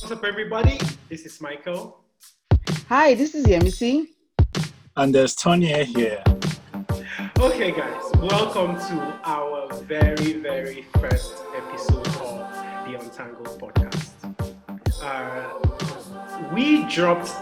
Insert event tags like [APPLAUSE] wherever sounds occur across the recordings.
What's up, everybody? This is Michael. Hi, this is Yemisi. And there's Tonya here. Okay, guys, welcome to our very, very first episode of the Untangled podcast. Uh, we dropped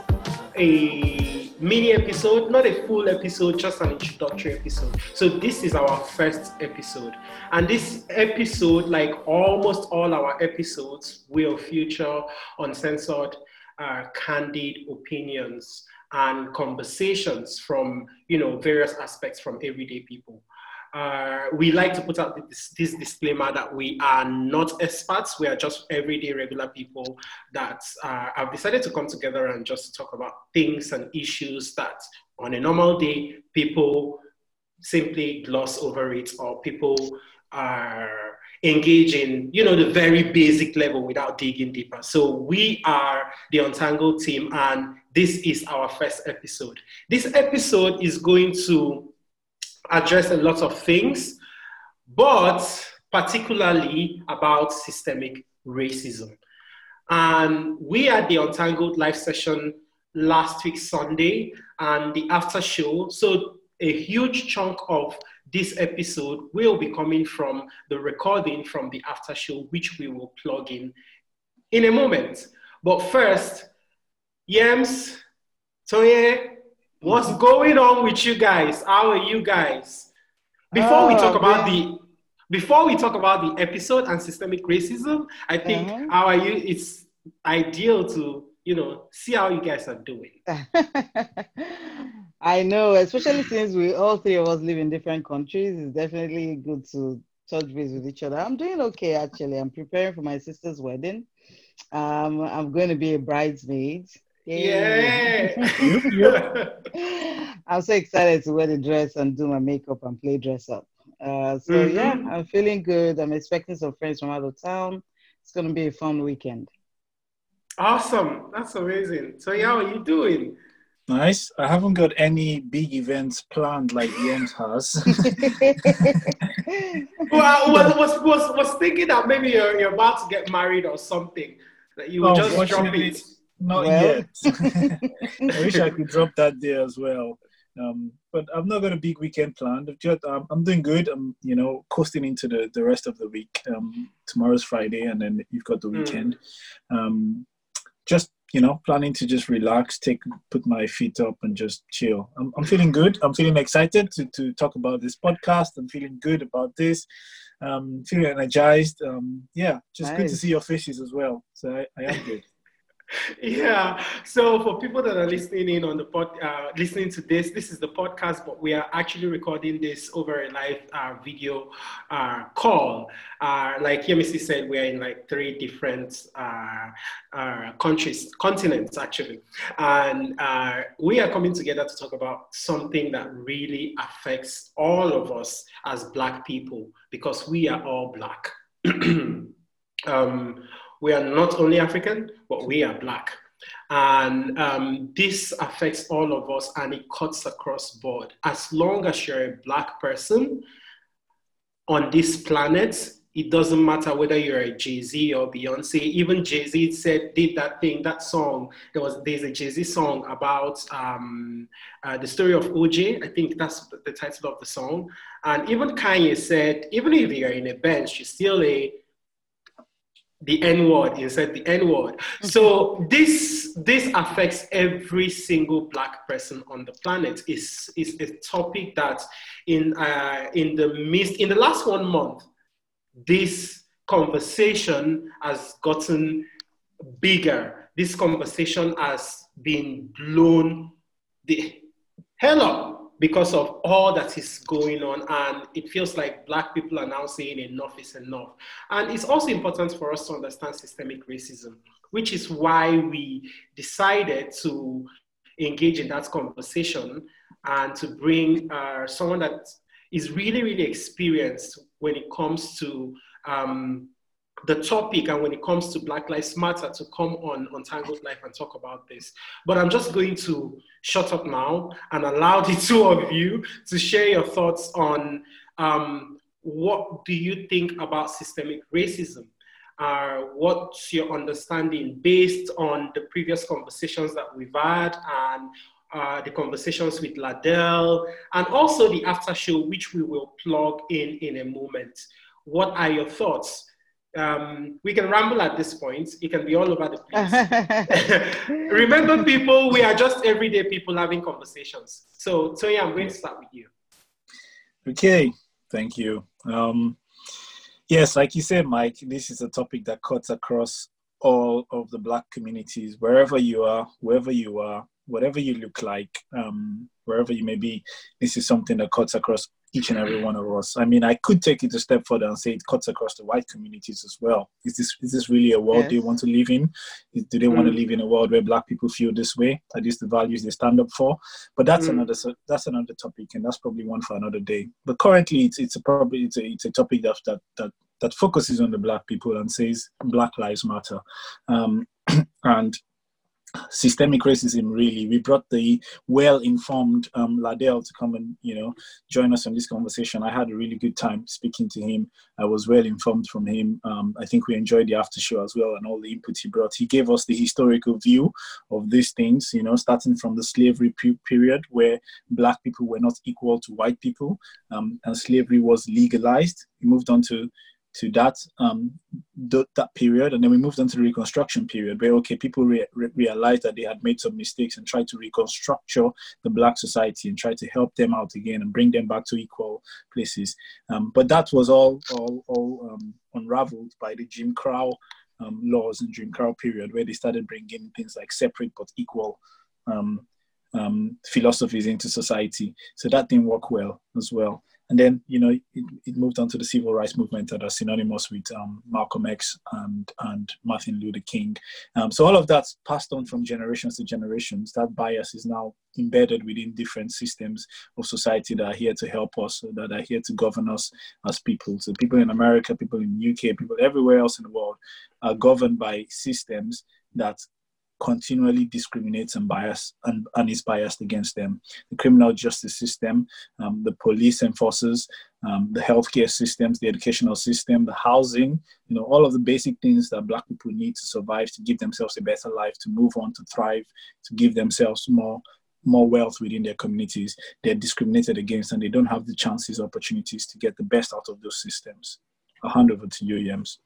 a mini episode, not a full episode, just an introductory episode. So, this is our first episode. And this episode, like almost all our episodes, will feature uncensored, uh, candid opinions and conversations from you know various aspects from everyday people. Uh, we like to put out this, this, disclaimer that we are not experts. We are just everyday regular people that uh, have decided to come together and just to talk about things and issues that on a normal day people simply gloss over it or people are engage in you know the very basic level without digging deeper so we are the untangled team and this is our first episode this episode is going to address a lot of things but particularly about systemic racism and we had the untangled live session last week sunday and the after show so a huge chunk of this episode will be coming from the recording from the after show, which we will plug in in a moment. But first, Yams, Toye, what's going on with you guys? How are you guys? Before oh, we talk about the before we talk about the episode and systemic racism, I think uh-huh. how are you? It's ideal to you know see how you guys are doing. [LAUGHS] I know, especially since we all three of us live in different countries, it's definitely good to touch base with each other. I'm doing okay actually. I'm preparing for my sister's wedding. Um, I'm going to be a bridesmaid. Yay. Yeah. [LAUGHS] [LAUGHS] I'm so excited to wear the dress and do my makeup and play dress up. Uh, so mm-hmm. yeah, I'm feeling good. I'm expecting some friends from out of town. It's going to be a fun weekend. Awesome. That's amazing. So yeah, how are you doing? Nice. I haven't got any big events planned like Jens has. [LAUGHS] well, I was, was, was, was thinking that maybe you're, you're about to get married or something. That you oh, just drop it. Not well. yet. [LAUGHS] I wish I could drop that day as well. Um, but I've not got a big weekend planned. Just, um, I'm doing good. I'm, you know, coasting into the, the rest of the week. Um, tomorrow's Friday, and then you've got the hmm. weekend. Mm. Um, just you know, planning to just relax, take, put my feet up and just chill. I'm, I'm feeling good. I'm feeling excited to, to talk about this podcast. I'm feeling good about this. Um, feeling energized. Um, yeah, just nice. good to see your faces as well. So I, I am good [LAUGHS] yeah. So for people that are listening in on the pod, uh, listening to this, this is the podcast, but we are actually recording this over a live uh, video uh, call. Uh, like Yemisi said, we are in like three different uh, uh, countries, continents actually, and we are coming together to talk about something that really affects all of us as Black people because we are all Black. [CLEARS THROAT] um, we are not only African, but we are Black. And um, this affects all of us and it cuts across board. As long as you're a Black person on this planet, it doesn't matter whether you're a Jay Z or Beyonce. Even Jay Z said did that thing, that song. There was there's a Jay Z song about um, uh, the story of OJ. I think that's the title of the song. And even Kanye said, even if you're in a Benz, you're still a the N word inside the N word. So this this affects every single black person on the planet. is is a topic that in uh, in the midst in the last one month, this conversation has gotten bigger. This conversation has been blown the hell up because of all that is going on and it feels like black people are now saying enough is enough. And it's also important for us to understand systemic racism which is why we decided to engage in that conversation and to bring uh, someone that is really really experienced when it comes to um, the topic and when it comes to Black Lives Matter to come on Untangled Live and talk about this. But I'm just going to shut up now and allow [LAUGHS] the two of you to share your thoughts on um, what do you think about systemic racism? Uh, what's your understanding based on the previous conversations that we've had and uh, the conversations with Ladell and also the after show, which we will plug in in a moment. What are your thoughts? Um, we can ramble at this point. It can be all over the place. [LAUGHS] [LAUGHS] Remember, people, we are just everyday people having conversations. So, so yeah, I'm going to start with you. Okay, thank you. Um, yes, like you said, Mike, this is a topic that cuts across all of the Black communities, wherever you are, wherever you are, whatever you look like, um, wherever you may be. This is something that cuts across each and every one of us. I mean, I could take it a step further and say it cuts across the white communities as well. Is this is this really a world yes. they want to live in? Do they mm. want to live in a world where black people feel this way? Are these the values they stand up for? But that's mm. another that's another topic, and that's probably one for another day. But currently, it's it's a probably it's a it's a topic that that that that focuses on the black people and says Black Lives Matter, um, [CLEARS THROAT] and systemic racism really. We brought the well-informed um, ladell to come and you know join us on this conversation. I had a really good time speaking to him. I was well informed from him. Um, i think we enjoyed the after show as well and all the input he brought. He gave us the historical view of these things you know starting from the slavery period where black people were not equal to white people um, and slavery was legalized. He moved on to to that um, th- that period, and then we moved on to the Reconstruction period, where okay, people re- re- realized that they had made some mistakes and tried to reconstruct the Black society and try to help them out again and bring them back to equal places. Um, but that was all all, all um, unraveled by the Jim Crow um, laws and Jim Crow period, where they started bringing things like separate but equal. Um, um, philosophies into society, so that didn't work well as well and then you know it, it, moved on to the civil rights movement that are synonymous with um, Malcolm X and and Martin Luther King. Um, so all of that's passed on from generations to generations. That bias is now embedded within different systems of society that are here to help us, that are here to govern us as people. So people in America, people in UK, people everywhere else in the world are governed by systems that continually discriminates and bias and, and is biased against them. The criminal justice system, um, the police enforcers, um, the healthcare systems, the educational system, the housing, you know, all of the basic things that Black people need to survive, to give themselves a better life, to move on, to thrive, to give themselves more more wealth within their communities, they're discriminated against and they don't have the chances, opportunities to get the best out of those systems. I'll hand over to you, Yams.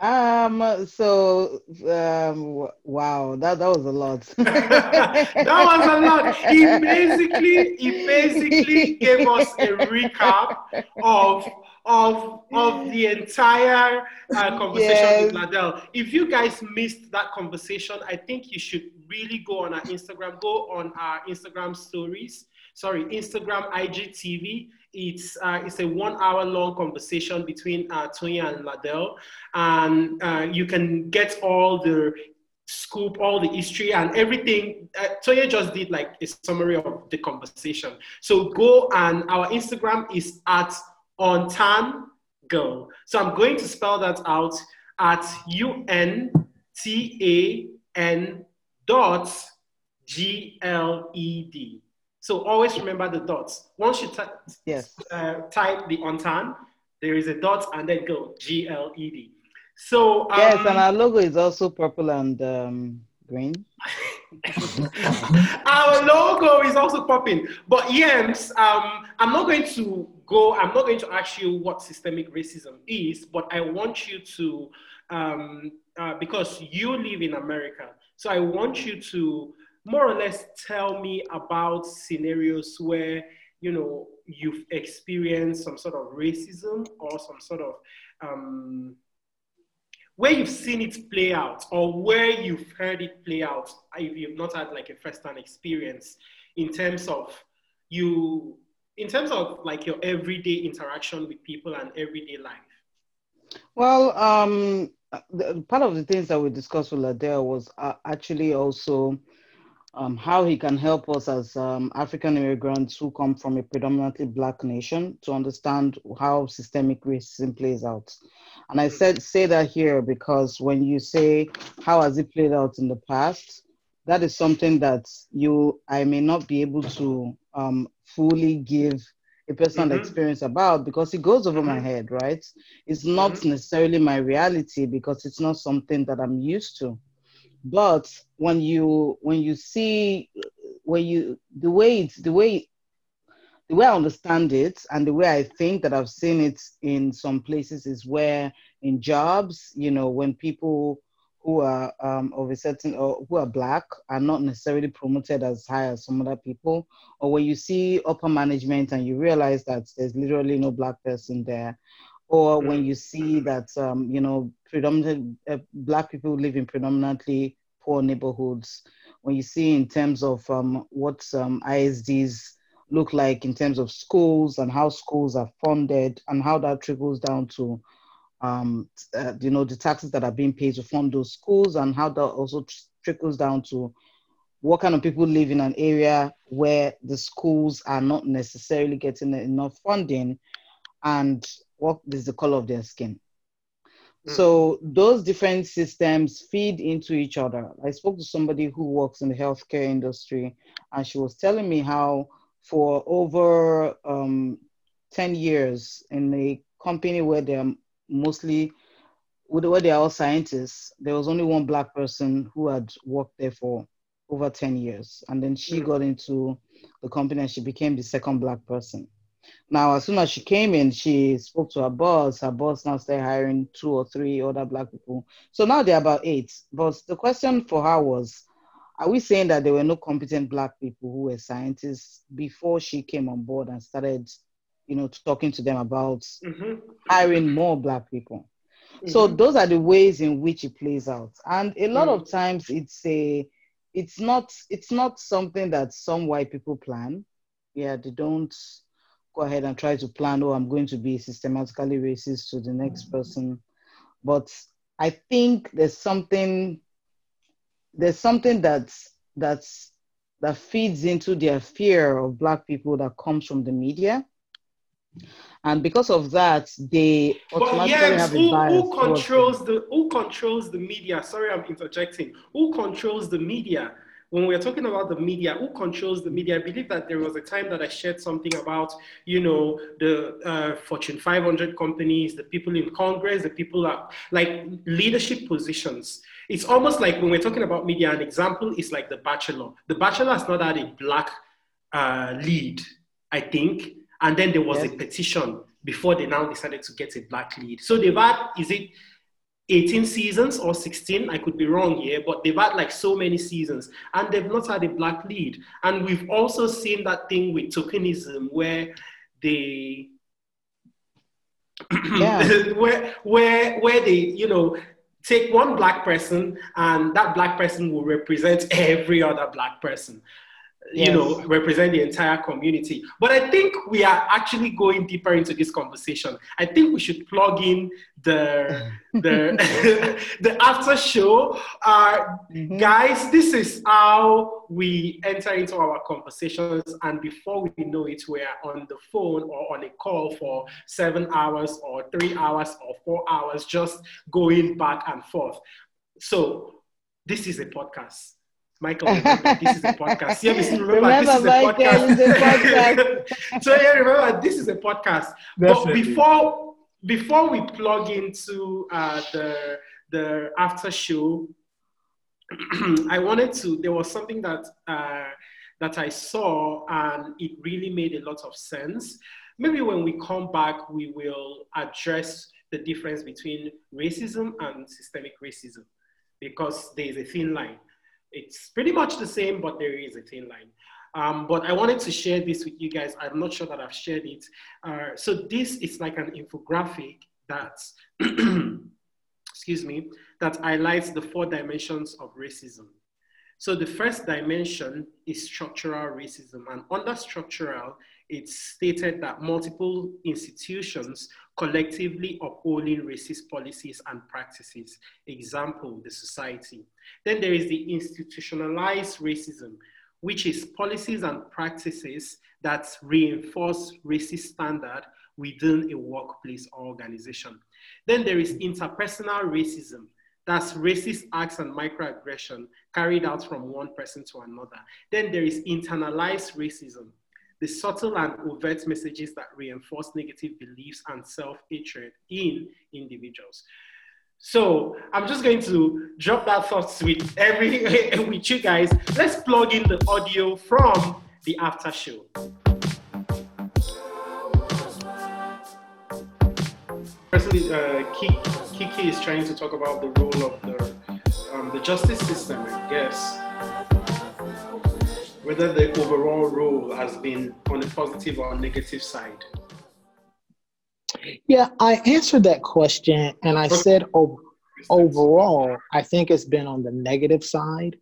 Um. So, um. Wow. That that was a lot. [LAUGHS] [LAUGHS] that was a lot. He basically he basically gave us a recap of of of the entire uh, conversation yes. with Ladell. If you guys missed that conversation, I think you should really go on our Instagram. Go on our Instagram stories. Sorry, Instagram IGTV it's, uh, it's a one hour long conversation between uh, and Ladell. And uh, you can get all the scoop, all the history and everything. Uh, just did like a summary of the conversation. So go and our Instagram is at on girl. So I'm going to spell that out at U N T A N dot G L E D. So always remember the dots. Once you t- yes. uh, type the untan, there is a dot and then go G L E D. So um, yes, and our logo is also purple and um, green. [LAUGHS] our logo is also popping. But yes, um, I'm not going to go. I'm not going to ask you what systemic racism is, but I want you to, um, uh, because you live in America, so I want you to more or less tell me about scenarios where you know you've experienced some sort of racism or some sort of um, where you've seen it play out or where you've heard it play out if you've not had like a first-hand experience in terms of you in terms of like your everyday interaction with people and everyday life? Well um, part of the things that we discussed with Ladell was uh, actually also um, how he can help us as um, African immigrants who come from a predominantly Black nation to understand how systemic racism plays out. And I said say that here because when you say how has it played out in the past, that is something that you I may not be able to um, fully give a personal Mhm. experience about because it goes over my Mhm. head, right? It's not Mhm. necessarily my reality because it's not something that I'm used to. But when you when you see when you the way it's the way the way I understand it and the way I think that I've seen it in some places is where in jobs, you know, when people who are um, of a certain or who are black are not necessarily promoted as high as some other people, or when you see upper management and you realize that there's literally no black person there, or when Mm. you see that um, you know predominantly uh, black people live in predominantly poor neighborhoods, when you see in terms of um, what um, ISDs look like in terms of schools and how schools are funded and how that trickles down to um, uh, you know the taxes that are being paid to fund those schools and how that also tr- trickles down to what kind of people live in an area where the schools are not necessarily getting enough funding and what is the color of their skin Mm. so those different systems feed into each other. I spoke to somebody who works in the healthcare industry, and she was telling me how for over um, 10 years in a company where they're mostly where they are all scientists, there was only one black person who had worked there for over 10 years. And then she Mm. got into the company and she became the second black person. Now, as soon as she came in, she spoke to her boss. Her boss now started hiring two or three other black people. So now they're about eight. But the question for her was, are we saying that there were no competent black people who were scientists before she came on board and started, you know, talking to them about Mhm. hiring more black people? So Mhm. those are the ways in which it plays out. And a lot Mm. of times it's a it's not it's not something that some white people plan. Yeah, they don't go ahead and try to plan, oh, I'm going to be systematically racist to the next mm-hmm. person. But I think there's something there's something that's that's that feeds into their fear of black people that comes from the media. And because of that, they But automatically yes, have a who, bias. who controls the who controls the media? Sorry, I'm interjecting. Who controls the media? When we're talking about the media, who controls the media? I believe that there was a time that I shared something about, you know, the uh, Fortune 500 companies, the people in Congress, the people are like leadership positions. It's almost like when we're talking about media, an example is like The Bachelor. The Bachelor has not had a black uh, lead, I think. And then there was Yes. a petition before they now decided to get a black lead. So they've had, is it 18 seasons or 16? I could be wrong here, but they've had like so many seasons and they've not had a black lead. And we've also seen that thing with tokenism where they, [CLEARS THROAT] Yeah. [LAUGHS] where, where, where they, you know, take one black person and that black person will represent [LAUGHS] every other black person you Yes. know represent the entire community. But i think we are actually going deeper into this conversation. I think we should plug in the [LAUGHS] the [LAUGHS] the after show. Uh Mhm. guys this is how we enter into our conversations. And before we know it we're on the phone or on a call for seven hours or three hours or four hours just going back and forth. So this is a podcast Michael, remember, this is a podcast. Yeah, remember, Remember, this is a Michael, podcast. it's a podcast. [LAUGHS] so yeah, remember, this is a podcast. But before before we plug into uh, the the after show, [CLEARS THROAT] I wanted to. There was something that uh, that I saw, and it really made a lot of sense. Maybe when we come back, we will address the difference between racism and systemic racism, because there is a thin line. It's pretty much the same, but there is a thin line. Um, but I wanted to share this with you guys. I'm not sure that I've shared it. Uh, so this is like an infographic that, [CLEARS THROAT] excuse me, that highlights the four dimensions of racism. So the first dimension is structural racism, and under structural, it's stated that multiple institutions collectively upholding racist policies and practices. Example, the society. Then there is the institutionalized racism, which is policies and practices that reinforce racist standard within a workplace or organization. Then there is interpersonal racism. That's racist acts and microaggression carried out from one person to another. Then there is internalized racism. The subtle and overt messages that reinforce negative beliefs and self-hatred in individuals. So I'm just going to drop that thought with every [LAUGHS] with you guys. Let's plug in the audio from the after show. Personally, uh, Kiki is trying to talk about the role of the um, the justice system, I guess. Whether the overall role has been on the positive or negative side. Yeah, I answered that question and I said overall, I think it's been on the negative side.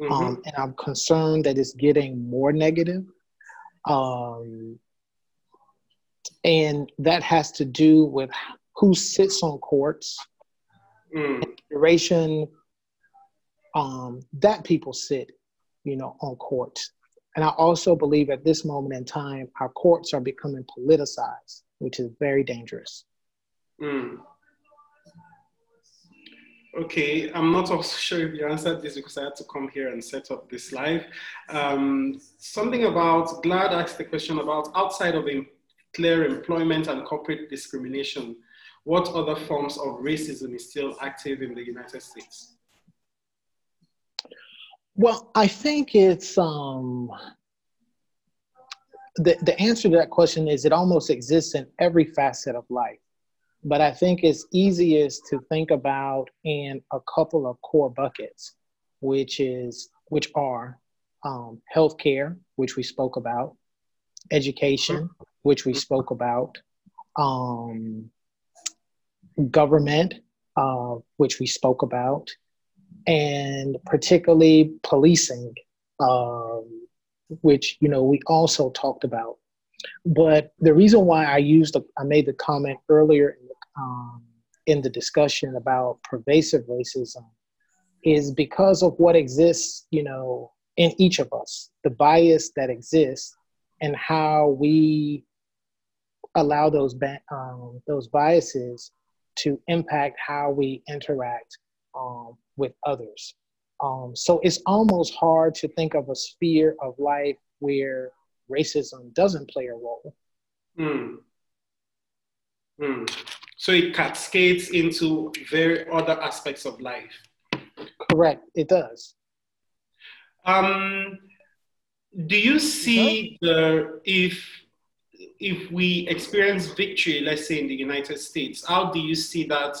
Mm-hmm. Um, and I'm concerned that it's getting more negative. Um, and that has to do with who sits on courts, mm. duration um, that people sit, you know, on courts. And I also believe at this moment in time, our courts are becoming politicized, which is very dangerous. Mm. Okay, I'm not also sure if you answered this because I had to come here and set up this live. Um, something about, Glad asked the question about outside of clear employment and corporate discrimination, what other forms of racism is still active in the United States? Well, I think it's um, the the answer to that question is it almost exists in every facet of life but I think it's easiest to think about in a couple of core buckets, which is which are um, healthcare, which we spoke about, education, which we spoke about, um, government, uh, which we spoke about, and particularly policing, uh, which you know we also talked about. But the reason why I used, the, I made the comment earlier in um, in the discussion about pervasive racism is because of what exists, you know, in each of us, the bias that exists, and how we allow those ba- um, those biases to impact how we interact um, with others. Um, so it's almost hard to think of a sphere of life where racism doesn't play a role. Mm. Mm. So it cascades into very other aspects of life. Correct, it does. Um, do you see the if if we experience victory, let's say in the United States, how do you see that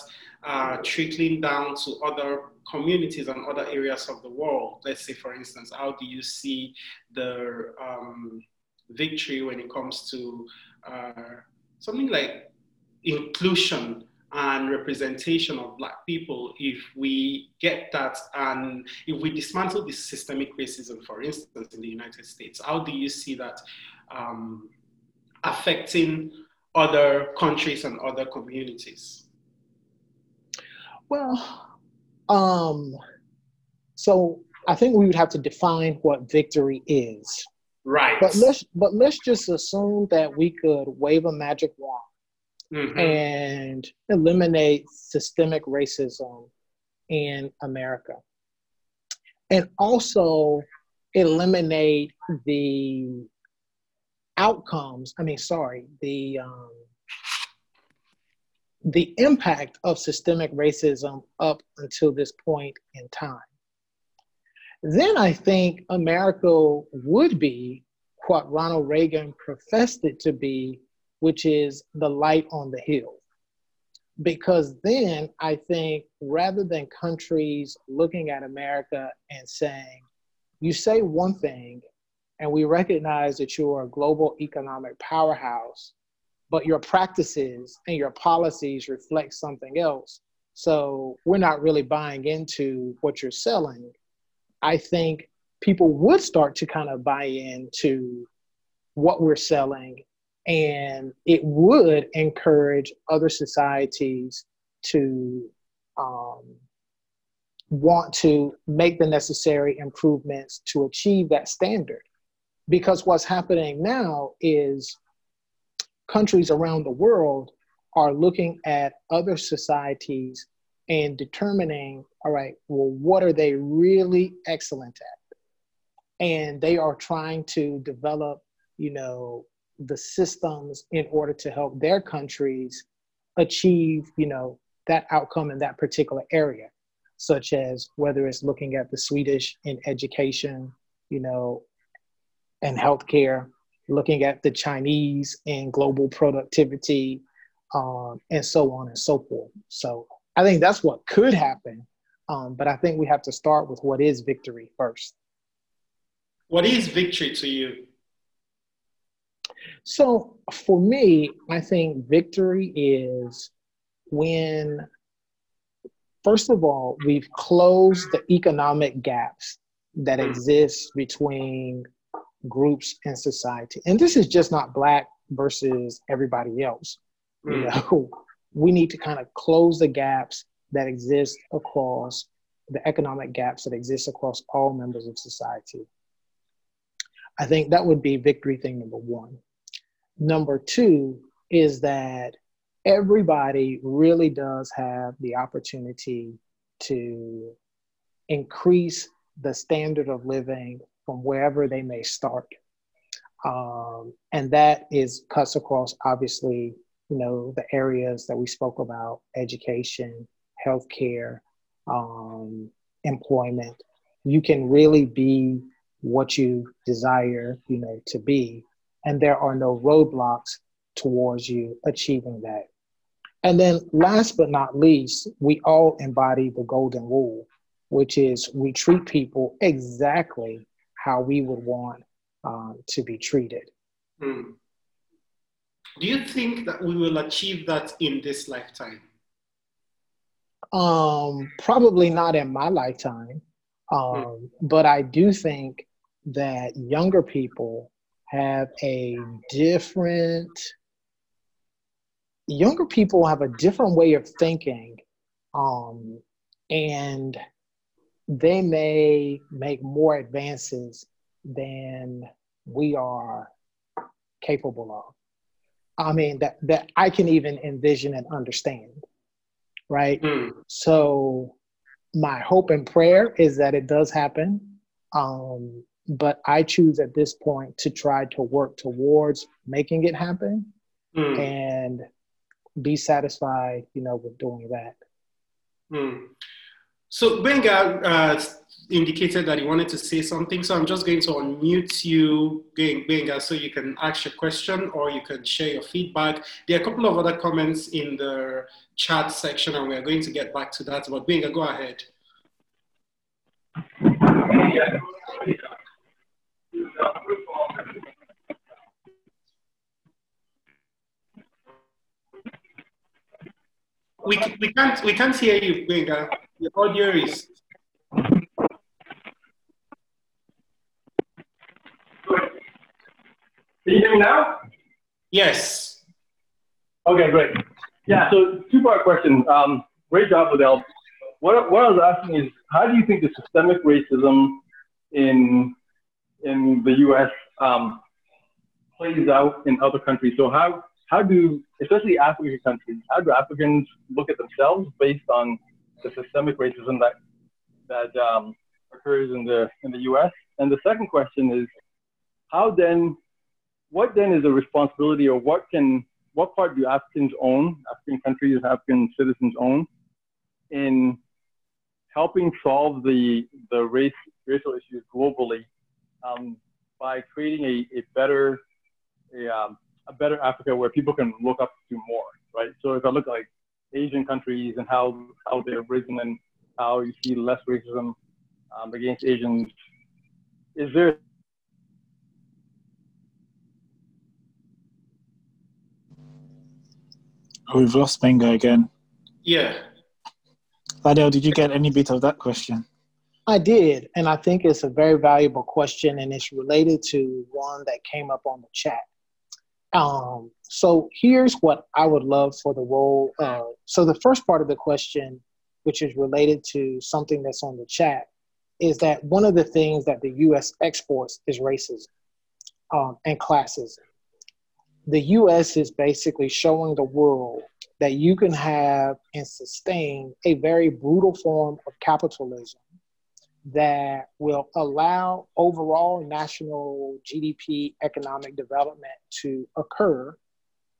uh, trickling down to other communities and other areas of the world? Let's say, for instance, how do you see the um, victory when it comes to uh, something like inclusion and representation of black people if we get that and if we dismantle this systemic racism for instance in the united states how do you see that um, affecting other countries and other communities well um, so i think we would have to define what victory is right but let's but let's just assume that we could wave a magic wand mm-hmm. and eliminate systemic racism in America. And also eliminate the outcomes, I mean, sorry, the um, the impact of systemic racism up until this point in time. Then I think America would be what Ronald Reagan professed it to be which is the light on the hill. Because then I think rather than countries looking at America and saying, you say one thing, and we recognize that you're a global economic powerhouse, but your practices and your policies reflect something else. So we're not really buying into what you're selling. I think people would start to kind of buy into what we're selling and it would encourage other societies to um, want to make the necessary improvements to achieve that standard. Because what's happening now is countries around the world are looking at other societies and determining, all right, well, what are they really excellent at? And they are trying to develop you know, the systems in order to help their countries achieve, you know, that outcome in that particular area, such as whether it's looking at the Swedish in education, you know, and healthcare, looking at the Chinese and global productivity, um, and so on and so forth. So I think that's what could happen. Um, but I think we have to start with what is victory first. What is victory to you? So for me, I think victory is when, first of all, we've closed the economic gaps that mm. exist between groups in society. And this is just not Black versus everybody else. Mm. You know, [LAUGHS] we need to kind of close the gaps that exist across the economic gaps that exist across all members of society. I think that would be victory thing number one. Number two is that everybody really does have the opportunity to increase the standard of living from wherever they may start. Um, and that is cuts across obviously, you know, the areas that we spoke about, education, healthcare, um, employment. You can really be what you desire, you know, to be, and there are no roadblocks towards you achieving that. And then, last but not least, we all embody the golden rule, which is we treat people exactly how we would want um, to be treated. Hmm. Do you think that we will achieve that in this lifetime? Um, probably not in my lifetime. Um, hmm. But I do think that younger people have a different younger people have a different way of thinking um, and they may make more advances than we are capable of i mean that that i can even envision and understand right mm. so my hope and prayer is that it does happen um, but I choose at this point to try to work towards making it happen mm. and be satisfied, you know, with doing that. Mm. So Benga uh, indicated that he wanted to say something, so I'm just going to unmute you, Benga, so you can ask your question or you can share your feedback. There are a couple of other comments in the chat section, and we're going to get back to that. But Benga, go ahead. We, we can't we can't hear you, Benga. The audio is. Can you hear me now? Yes. Okay, great. Yeah, so two part question. Um, great job, Ladell. What, what I was asking is, how do you think the systemic racism in in the U.S. Um, plays out in other countries. So how how do especially African countries how do Africans look at themselves based on the systemic racism that that um, occurs in the in the U.S. And the second question is how then what then is the responsibility or what can what part do Africans own African countries African citizens own in helping solve the the race racial issues globally um, by creating a, a better a, um, a better Africa where people can look up to more, right? So if I look like Asian countries and how how they've risen and how you see less racism um, against Asians, is there Oh, we've lost Benga again. Yeah. Ladell, did you get any bit of that question? I did, and I think it's a very valuable question, and it's related to one that came up on the chat. Um, so here's what I would love for the role. Uh, so the first part of the question, which is related to something that's on the chat, is that one of the things that the U.S. exports is racism um, and classism. The U.S. is basically showing the world that you can have and sustain a very brutal form of capitalism that will allow overall national GDP economic development to occur,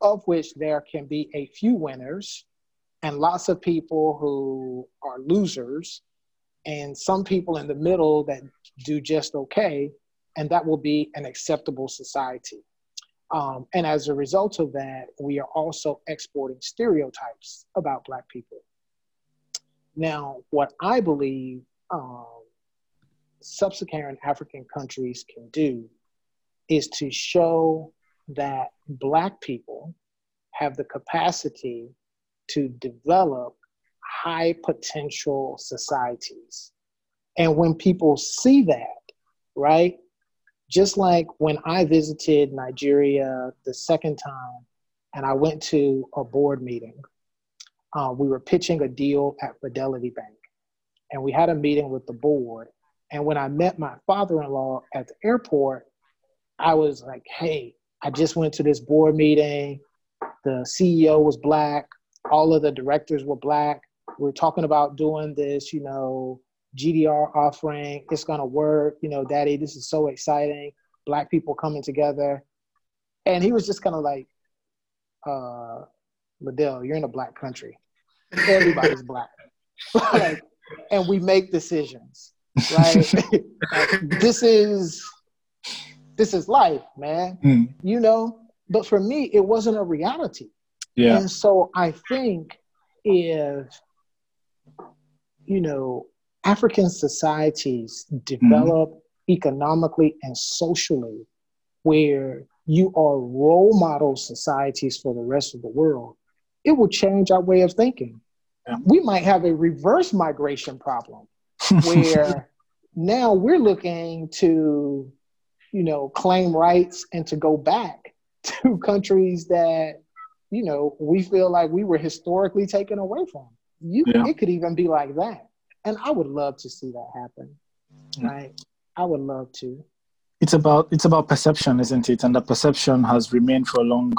of which there can be a few winners and lots of people who are losers, and some people in the middle that do just okay, and that will be an acceptable society. Um, and as a result of that, we are also exporting stereotypes about Black people. Now, what I believe um, sub Saharan African countries can do is to show that Black people have the capacity to develop high potential societies. And when people see that, right, just like when I visited Nigeria the second time and I went to a board meeting, uh, we were pitching a deal at Fidelity Bank. And we had a meeting with the board. And when I met my father in law at the airport, I was like, hey, I just went to this board meeting. The CEO was black, all of the directors were black. We are talking about doing this, you know, GDR offering. It's going to work. You know, daddy, this is so exciting. Black people coming together. And he was just kind of like, uh, Ladell, you're in a black country. Everybody's [LAUGHS] black. [LAUGHS] like, and we make decisions, right? like, [LAUGHS] this is this is life, man. Mm. You know, but for me, it wasn't a reality. Yeah. And so I think if you know African societies develop mm-hmm. economically and socially where you are role model societies for the rest of the world, it will change our way of thinking. Yeah. We might have a reverse migration problem where [LAUGHS] now we're looking to, you know, claim rights and to go back [LAUGHS] to countries that, you know, we feel like we were historically taken away from. You, yeah. it could even be like that and I would love to see that happen. Right? I would love to. It's about it's about perception, isn't it? And the perception has remained for a long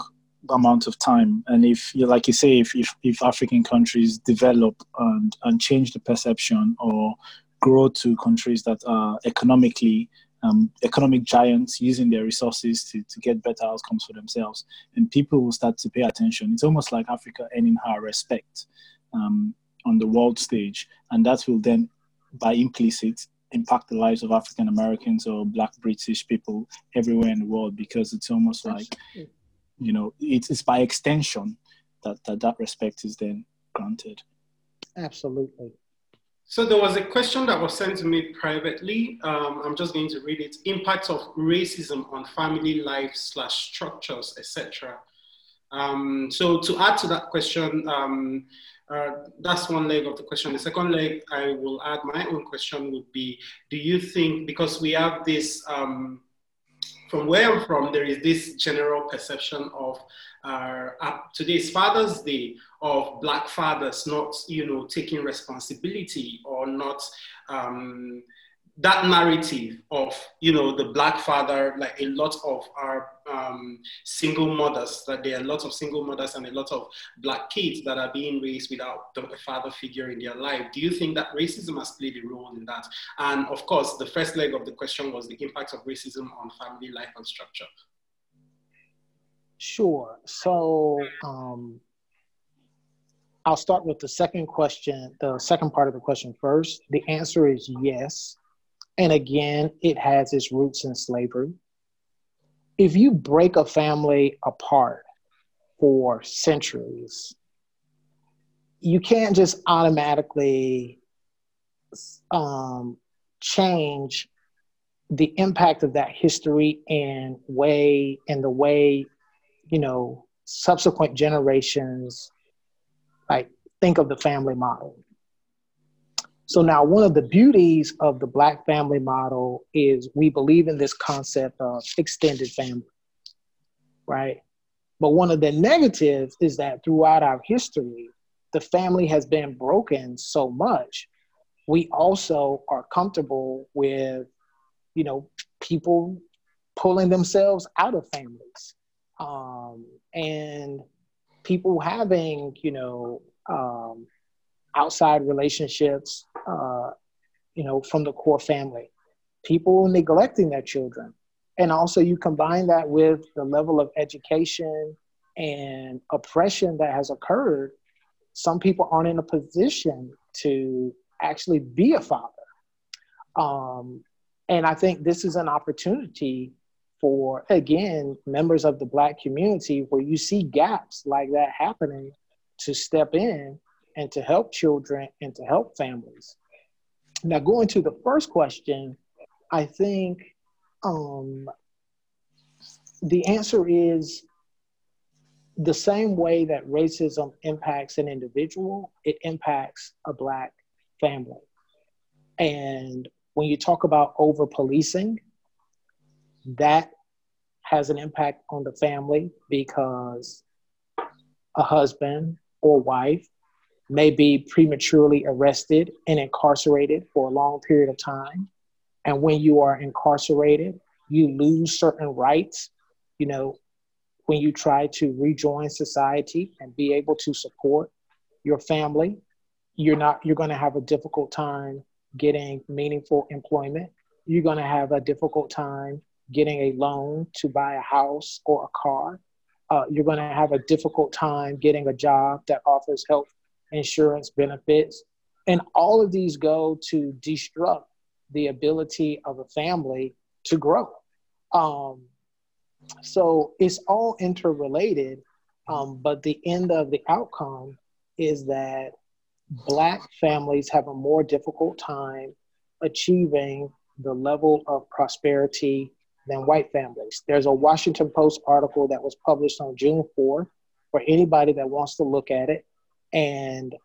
amount of time. And if you like you say, if if, if African countries develop and and change the perception or grow to countries that are economically um, economic giants using their resources to, to get better outcomes for themselves, and people will start to pay attention. It's almost like Africa earning her respect. Um, on the world stage, and that will then, by implicit, impact the lives of African Americans or Black British people everywhere in the world because it's almost like, you know, it's, it's by extension that, that that respect is then granted. Absolutely. So there was a question that was sent to me privately. Um, I'm just going to read it. Impact of racism on family life slash structures, etc. Um, so to add to that question, um, uh, that's one leg of the question. The second leg, I will add my own question would be, do you think, because we have this, um, from where I'm from, there is this general perception of uh, today's Father's Day of Black fathers not, you know, taking responsibility or not um, that narrative of you know the black father like a lot of our um, single mothers that there are lots of single mothers and a lot of black kids that are being raised without the father figure in their life do you think that racism has played a role in that and of course the first leg of the question was the impact of racism on family life and structure sure so um, I'll start with the second question, the second part of the question first. The answer is yes. And again, it has its roots in slavery. If you break a family apart for centuries, you can't just automatically um, change the impact of that history and way and the way you know subsequent generations like think of the family model so now one of the beauties of the black family model is we believe in this concept of extended family, right? But one of the negatives is that throughout our history, the family has been broken so much. We also are comfortable with, you know, people pulling themselves out of families um, and people having, you know, um, outside relationships, uh, you know, from the core family, people neglecting their children. And also, you combine that with the level of education and oppression that has occurred. Some people aren't in a position to actually be a father. Um, and I think this is an opportunity for, again, members of the Black community where you see gaps like that happening to step in and to help children and to help families. Now, going to the first question, I think um, the answer is the same way that racism impacts an individual, it impacts a Black family. And when you talk about over policing, that has an impact on the family because a husband or wife may be prematurely arrested and incarcerated for a long period of time. And when you are incarcerated, you lose certain rights. You know, when you try to rejoin society and be able to support your family, you're not you're going to have a difficult time getting meaningful employment. You're going to have a difficult time getting a loan to buy a house or a car. Uh, you're going to have a difficult time getting a job that offers health insurance benefits. And all of these go to destruct the ability of a family to grow. Um, so it's all interrelated, um, but the end of the outcome is that Black families have a more difficult time achieving the level of prosperity than white families. There's a Washington Post article that was published on June 4th for anybody that wants to look at it and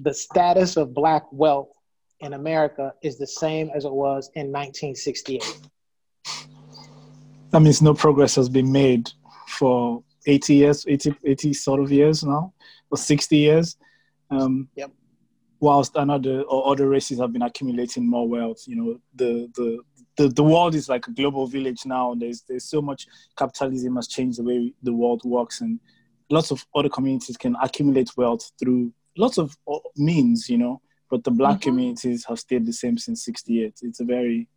the status of black wealth in America is the same as it was in 1968. That means no progress has been made for 80 years, 80, 80 sort of years now, or 60 years. Um, yep. Whilst another or other races have been accumulating more wealth, you know, the, the, the, the world is like a global village now. There's, there's so much capitalism has changed the way the world works. And lots of other communities can accumulate wealth through lots of uh, means, you know, but the black mm-hmm. communities have stayed the same since 68. It's a very,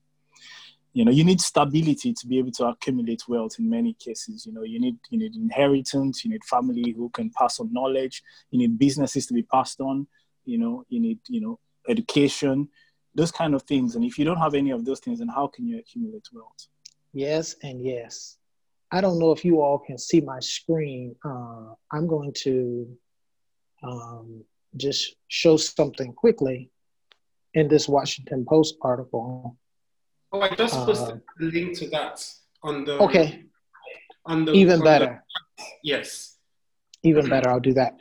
you know, you need stability to be able to accumulate wealth in many cases. You know, you need, you need inheritance, you need family who can pass on knowledge, you need businesses to be passed on, you know, you need, you know, education, those kind of things. And if you don't have any of those things, then how can you accumulate wealth? Yes, and yes. I don't know if you all can see my screen. Uh, I'm going to um, just show something quickly in this Washington Post article. Oh, I just posted uh, a link to that on the. Okay. On the even on better. The, yes. Even better. I'll do that.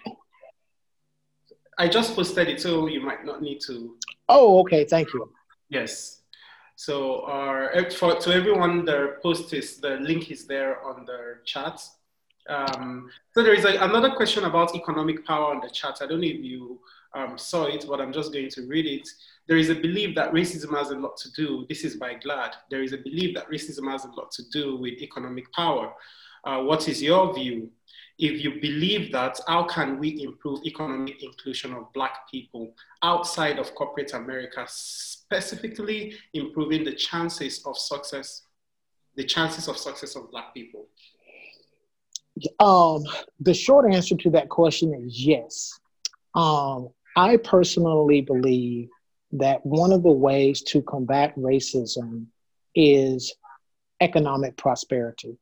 I just posted it, so you might not need to. Oh, okay. Thank you. Yes. So our, for, to everyone, their post is, the link is there on the chat. Um, so there is a, another question about economic power on the chat. I don't know if you um, saw it, but I'm just going to read it. There is a belief that racism has a lot to do, this is by GLAD, there is a belief that racism has a lot to do with economic power. Uh, what is your view? If you believe that, how can we improve economic inclusion of Black people outside of corporate America, specifically improving the chances of success, the chances of success of Black people? Um, the short answer to that question is yes. Um, I personally believe that one of the ways to combat racism is economic prosperity.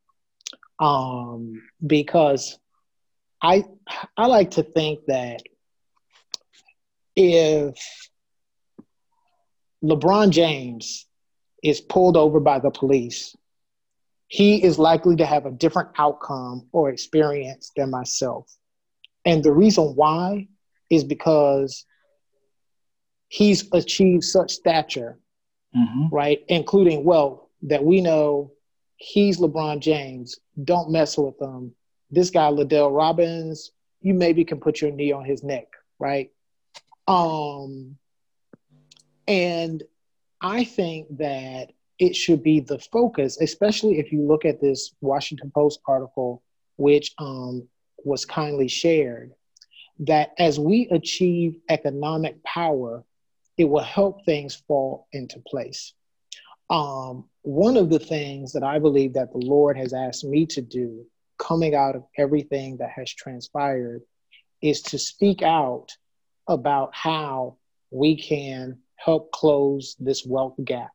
Um, because I I like to think that if LeBron James is pulled over by the police, he is likely to have a different outcome or experience than myself. And the reason why is because he's achieved such stature, mm-hmm. right? Including wealth that we know he's LeBron James. Don't mess with him this guy Ladell Robbins, you maybe can put your knee on his neck, right? Um, and I think that it should be the focus, especially if you look at this Washington Post article, which um, was kindly shared, that as we achieve economic power, it will help things fall into place. Um, one of the things that I believe that the Lord has asked me to do coming out of everything that has transpired is to speak out about how we can help close this wealth gap.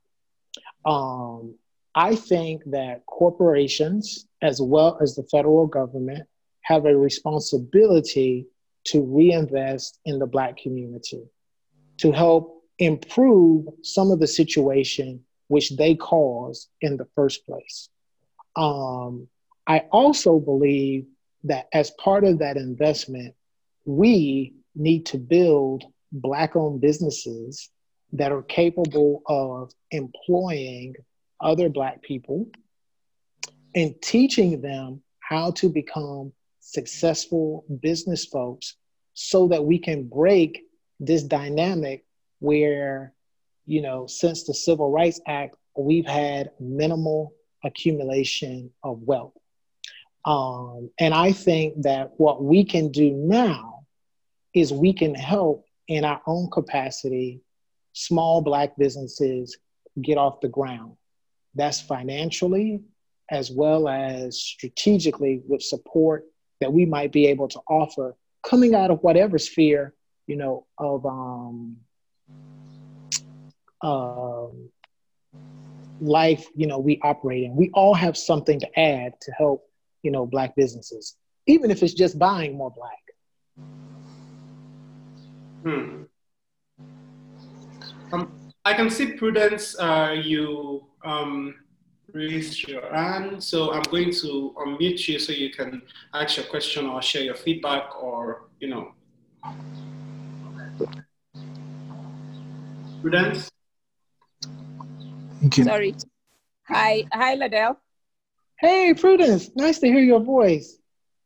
Um, I think that corporations, as well as the federal government, have a responsibility to reinvest in the Black community, to help improve some of the situation which they caused in the first place. Um, I also believe that as part of that investment, we need to build Black owned businesses that are capable of employing other Black people and teaching them how to become successful business folks so that we can break this dynamic where, you know, since the Civil Rights Act, we've had minimal accumulation of wealth. Um, and I think that what we can do now is we can help in our own capacity small Black businesses get off the ground. That's financially as well as strategically with support that we might be able to offer coming out of whatever sphere, you know, of um, um, life, you know, we operate in. We all have something to add to help, you know, Black businesses, even if it's just buying more Black. Hmm. Um, I can see Prudence, uh, you um, raised your hand, so I'm going to unmute you so you can ask your question or share your feedback or, you know. Prudence? Thank you. Sorry. Hi, hi, Ladell. Hey, Prudence. Nice to hear your voice.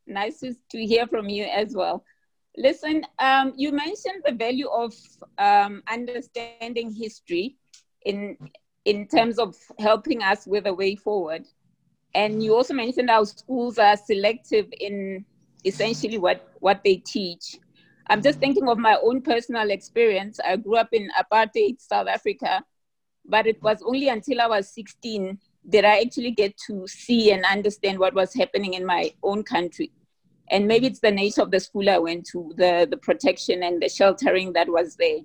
Nice to, hear from you as well. Listen, um, you mentioned the value of um, understanding history in in terms of helping us with a way forward. And you also mentioned how schools are selective in essentially what, what they teach. I'm just thinking of my own personal experience. I grew up in apartheid South Africa, but it was only until I was 16 did I actually get to see and understand what was happening in my own country. And maybe it's the nature of the school I went to, the, the protection and the sheltering that was there.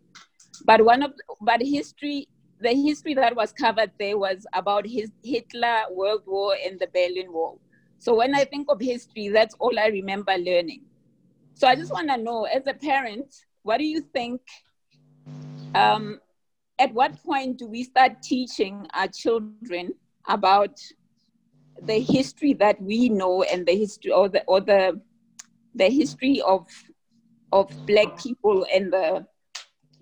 But one of but history the history that was covered there was about his Hitler, World War, and the Berlin Wall. So when I think of history, that's all I remember learning. So I just want to know, as a parent, what do you think? Um, at what point do we start teaching our children about the history that we know and the history or the or the the history of of black people and the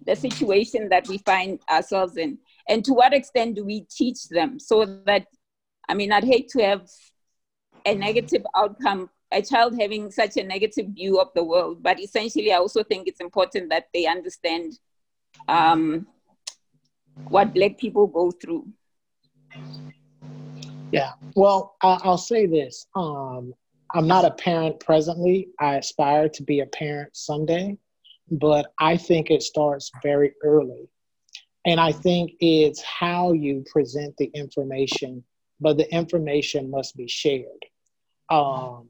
the situation that we find ourselves in. And to what extent do we teach them so that i mean i'd hate to have a negative outcome a child having such a negative view of the world but essentially i also think it's important that they understand um, what black people go through yeah. Well i'll say this um, i'm not a parent presently. I aspire to be a parent someday but i think it starts very early. And I think it's how you present the information, but the information must be shared. Um,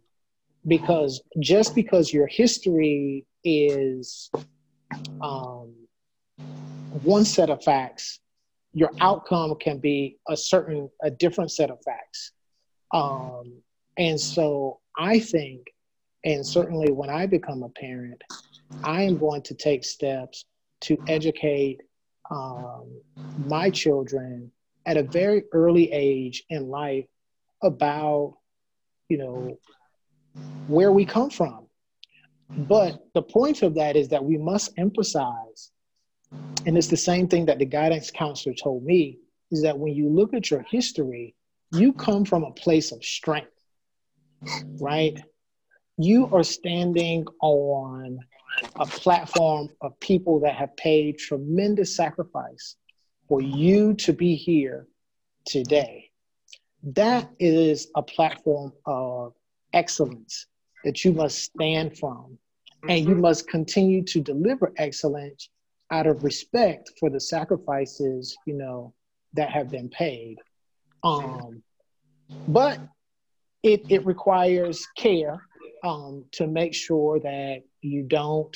because just because your history is um, one set of facts, your outcome can be a certain, a different set of facts. Um, and so I think, and certainly when I become a parent, I am going to take steps to educate um, my children at a very early age in life about, you know, where we come from. But the point of that is that we must emphasize, and it's the same thing that the guidance counselor told me, is that when you look at your history, you come from a place of strength, right? You are standing on a platform of people that have paid tremendous sacrifice for you to be here today. That is a platform of excellence that you must stand from. And you mm-hmm. must continue to deliver excellence out of respect for the sacrifices, you know, that have been paid. Um, but it, it requires care um, to make sure that you don't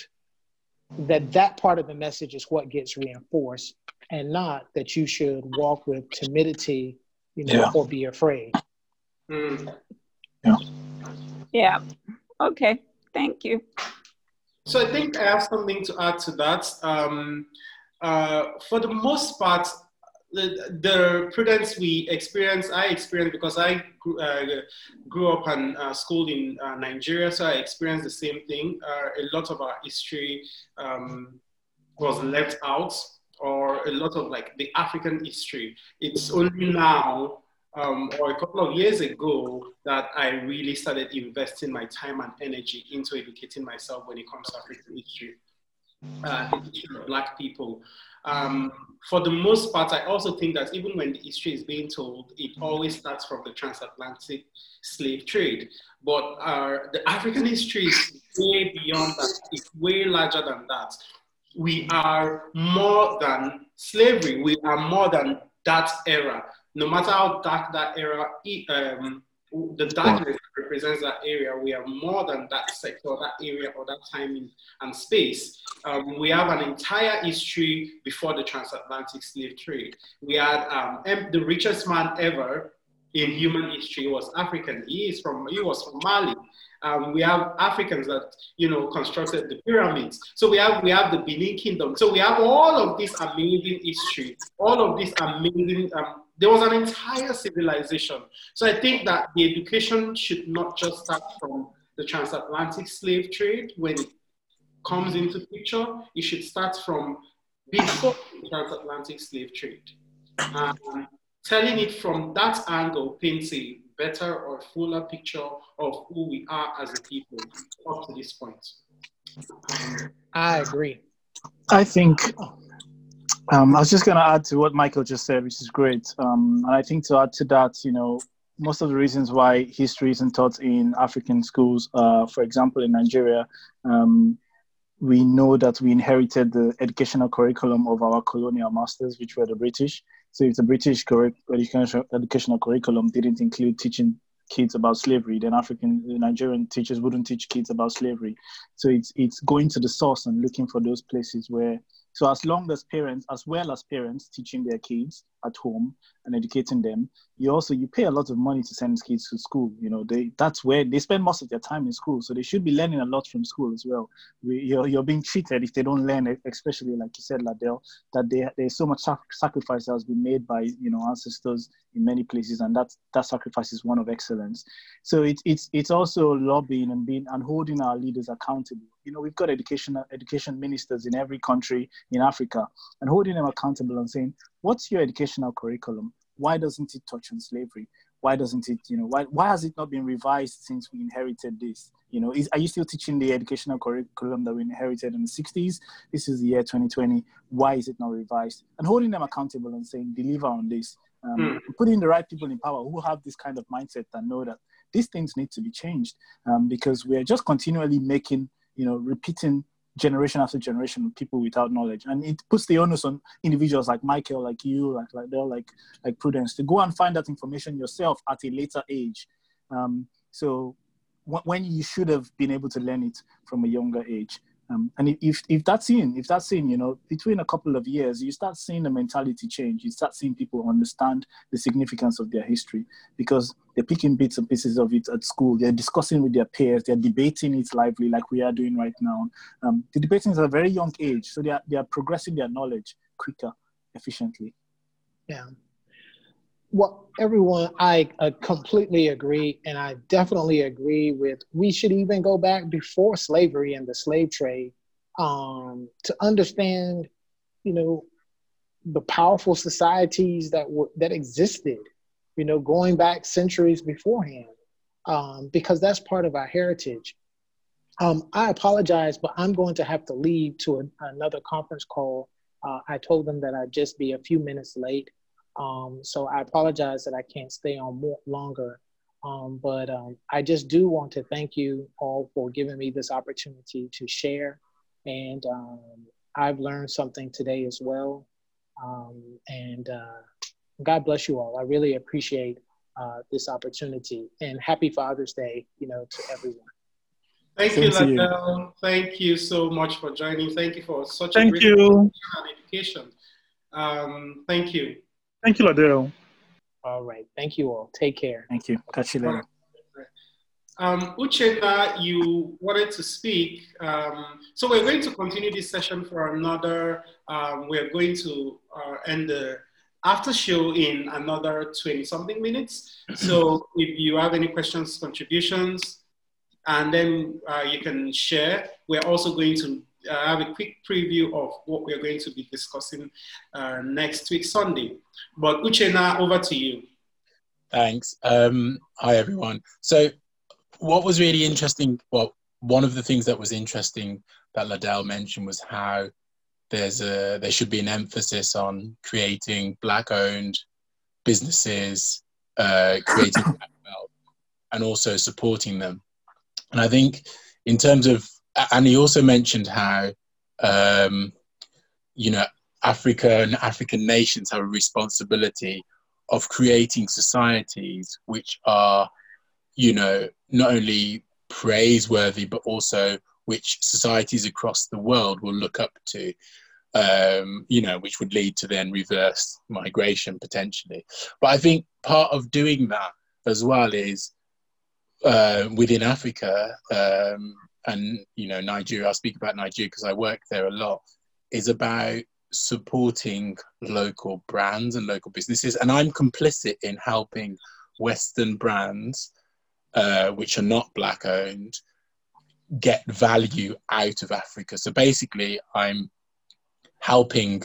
that that part of the message is what gets reinforced and not that you should walk with timidity you know Yeah. or be afraid Mm. Yeah. Okay. Thank you. So I think I have something to add to that. Um, uh, for the most part, the, the prudence we experience, I experienced because I grew, uh, grew up and uh, schooled in uh, Nigeria, so I experienced the same thing. Uh, a lot of our history um, was left out, or a lot of like the African history. It's only now um, or a couple of years ago that I really started investing my time and energy into educating myself when it comes to African history, uh, the history of Black people. Um, for the most part, I also think that even when the history is being told, it always starts from the transatlantic slave trade. But uh, the African history is way beyond that, it's way larger than that. We are more than slavery, we are more than that era no matter how dark that era, um, the darkness represents that area, we are more than that sector, that area, or that time and space. Um, we have an entire history before the transatlantic slave trade. We had um, the richest man ever in human history was African. He is from he was from Mali. Um, we have Africans that you know constructed the pyramids. So we have we have the Benin Kingdom. So we have all of this amazing history, all of this amazing. Um, there was an entire civilization. So I think that the education should not just start from the transatlantic slave trade when it comes into picture. It should start from before the transatlantic slave trade. Um, telling it from that angle paints a better or fuller picture of who we are as a people up to this point. I agree I think um, I was just going to add to what Michael just said, which is great. Um, and I think to add to that, you know, most of the reasons why history isn't taught in African schools, uh, for example, in Nigeria, um, we know that we inherited the educational curriculum of our colonial masters, which were the British. So if the British educational curriculum didn't include teaching kids about slavery, then African Nigerian teachers wouldn't teach kids about slavery. So it's it's going to the source and looking for those places where. So as long as parents, as well as parents, teaching their kids at home and educating them, you also you pay a lot of money to send kids to school. You know, they that's where they spend most of their time in school, so they should be learning a lot from school as well. We, you're you're being treated if they don't learn, especially like you said, Ladell, that they, there's so much sacrifice that has been made by you know ancestors in many places, and that that sacrifice is one of excellence. So it's it's it's also lobbying and being and holding our leaders accountable. You know, we've got education education ministers in every country in Africa, and holding them accountable and saying, "What's your educational curriculum? Why doesn't it touch on slavery? Why doesn't it? You know, why why has it not been revised since we inherited this? You know, is, are you still teaching the educational curriculum that we inherited in the 60s? This is the year 2020. Why is it not revised? And holding them accountable and saying, deliver on this. Um, Mm. Putting the right people in power who have this kind of mindset that know that these things need to be changed um, because we're just continually making, you know, repeating generation after generation of people without knowledge, and it puts the onus on individuals like Michael, like you, like like they're like like Prudence to go and find that information yourself at a later age. Um, so wh- when you should have been able to learn it from a younger age. Um, and if, if that's in, if that's in, you know, between a couple of years, you start seeing the mentality change. You start seeing people understand the significance of their history because they're picking bits and pieces of it at school. They're discussing with their peers. They're debating it lively, like we are doing right now. Um, the debating is at a very young age, so they are, they are progressing their knowledge quicker, efficiently. Yeah. Well, everyone, I uh, completely agree, and I definitely agree with. We should even go back before slavery and the slave trade um, to understand, you know, the powerful societies that were that existed, you know, going back centuries beforehand, um, because that's part of our heritage. Um, I apologize, but I'm going to have to leave to a, another conference call. Uh, I told them that I'd just be a few minutes late. Um, so I apologize that I can't stay on more longer. Um, but um, I just do want to thank you all for giving me this opportunity to share. And um, I've learned something today as well. Um, and uh, God bless you all. I really appreciate uh, this opportunity. And happy Father's Day, you know, to everyone. Thank you, Ladell. Thank you so much for joining. Thank you for such thank a great you. education. Um, thank you. Thank you, Ladell. All right. Thank you all. Take care. Thank you. Catch you later. Um, Uchenna, you wanted to speak. Um, so we're going to continue this session for another, um, we're going to uh, end the after show in another 20 something minutes. So if you have any questions, contributions, and then uh, you can share. We're also going to uh, have a quick preview of what we're going to be discussing uh, next week, Sunday. But Uchenna, over to you. Thanks. Um, hi, everyone. So what was really interesting, well, one of the things that was interesting that Ladell mentioned was how there's a there should be an emphasis on creating black-owned businesses, uh, creating [COUGHS] wealth, and also supporting them. And I think in terms of, and he also mentioned how, um, you know, Africa and African nations have a responsibility of creating societies which are, you know, not only praiseworthy but also which societies across the world will look up to. Um, you know, which would lead to then reverse migration potentially. But I think part of doing that as well is uh, within Africa um, and you know Nigeria. I speak about Nigeria because I work there a lot. Is about supporting local brands and local businesses, and I'm complicit in helping Western brands, uh, which are not black owned, get value out of Africa. So basically, I'm helping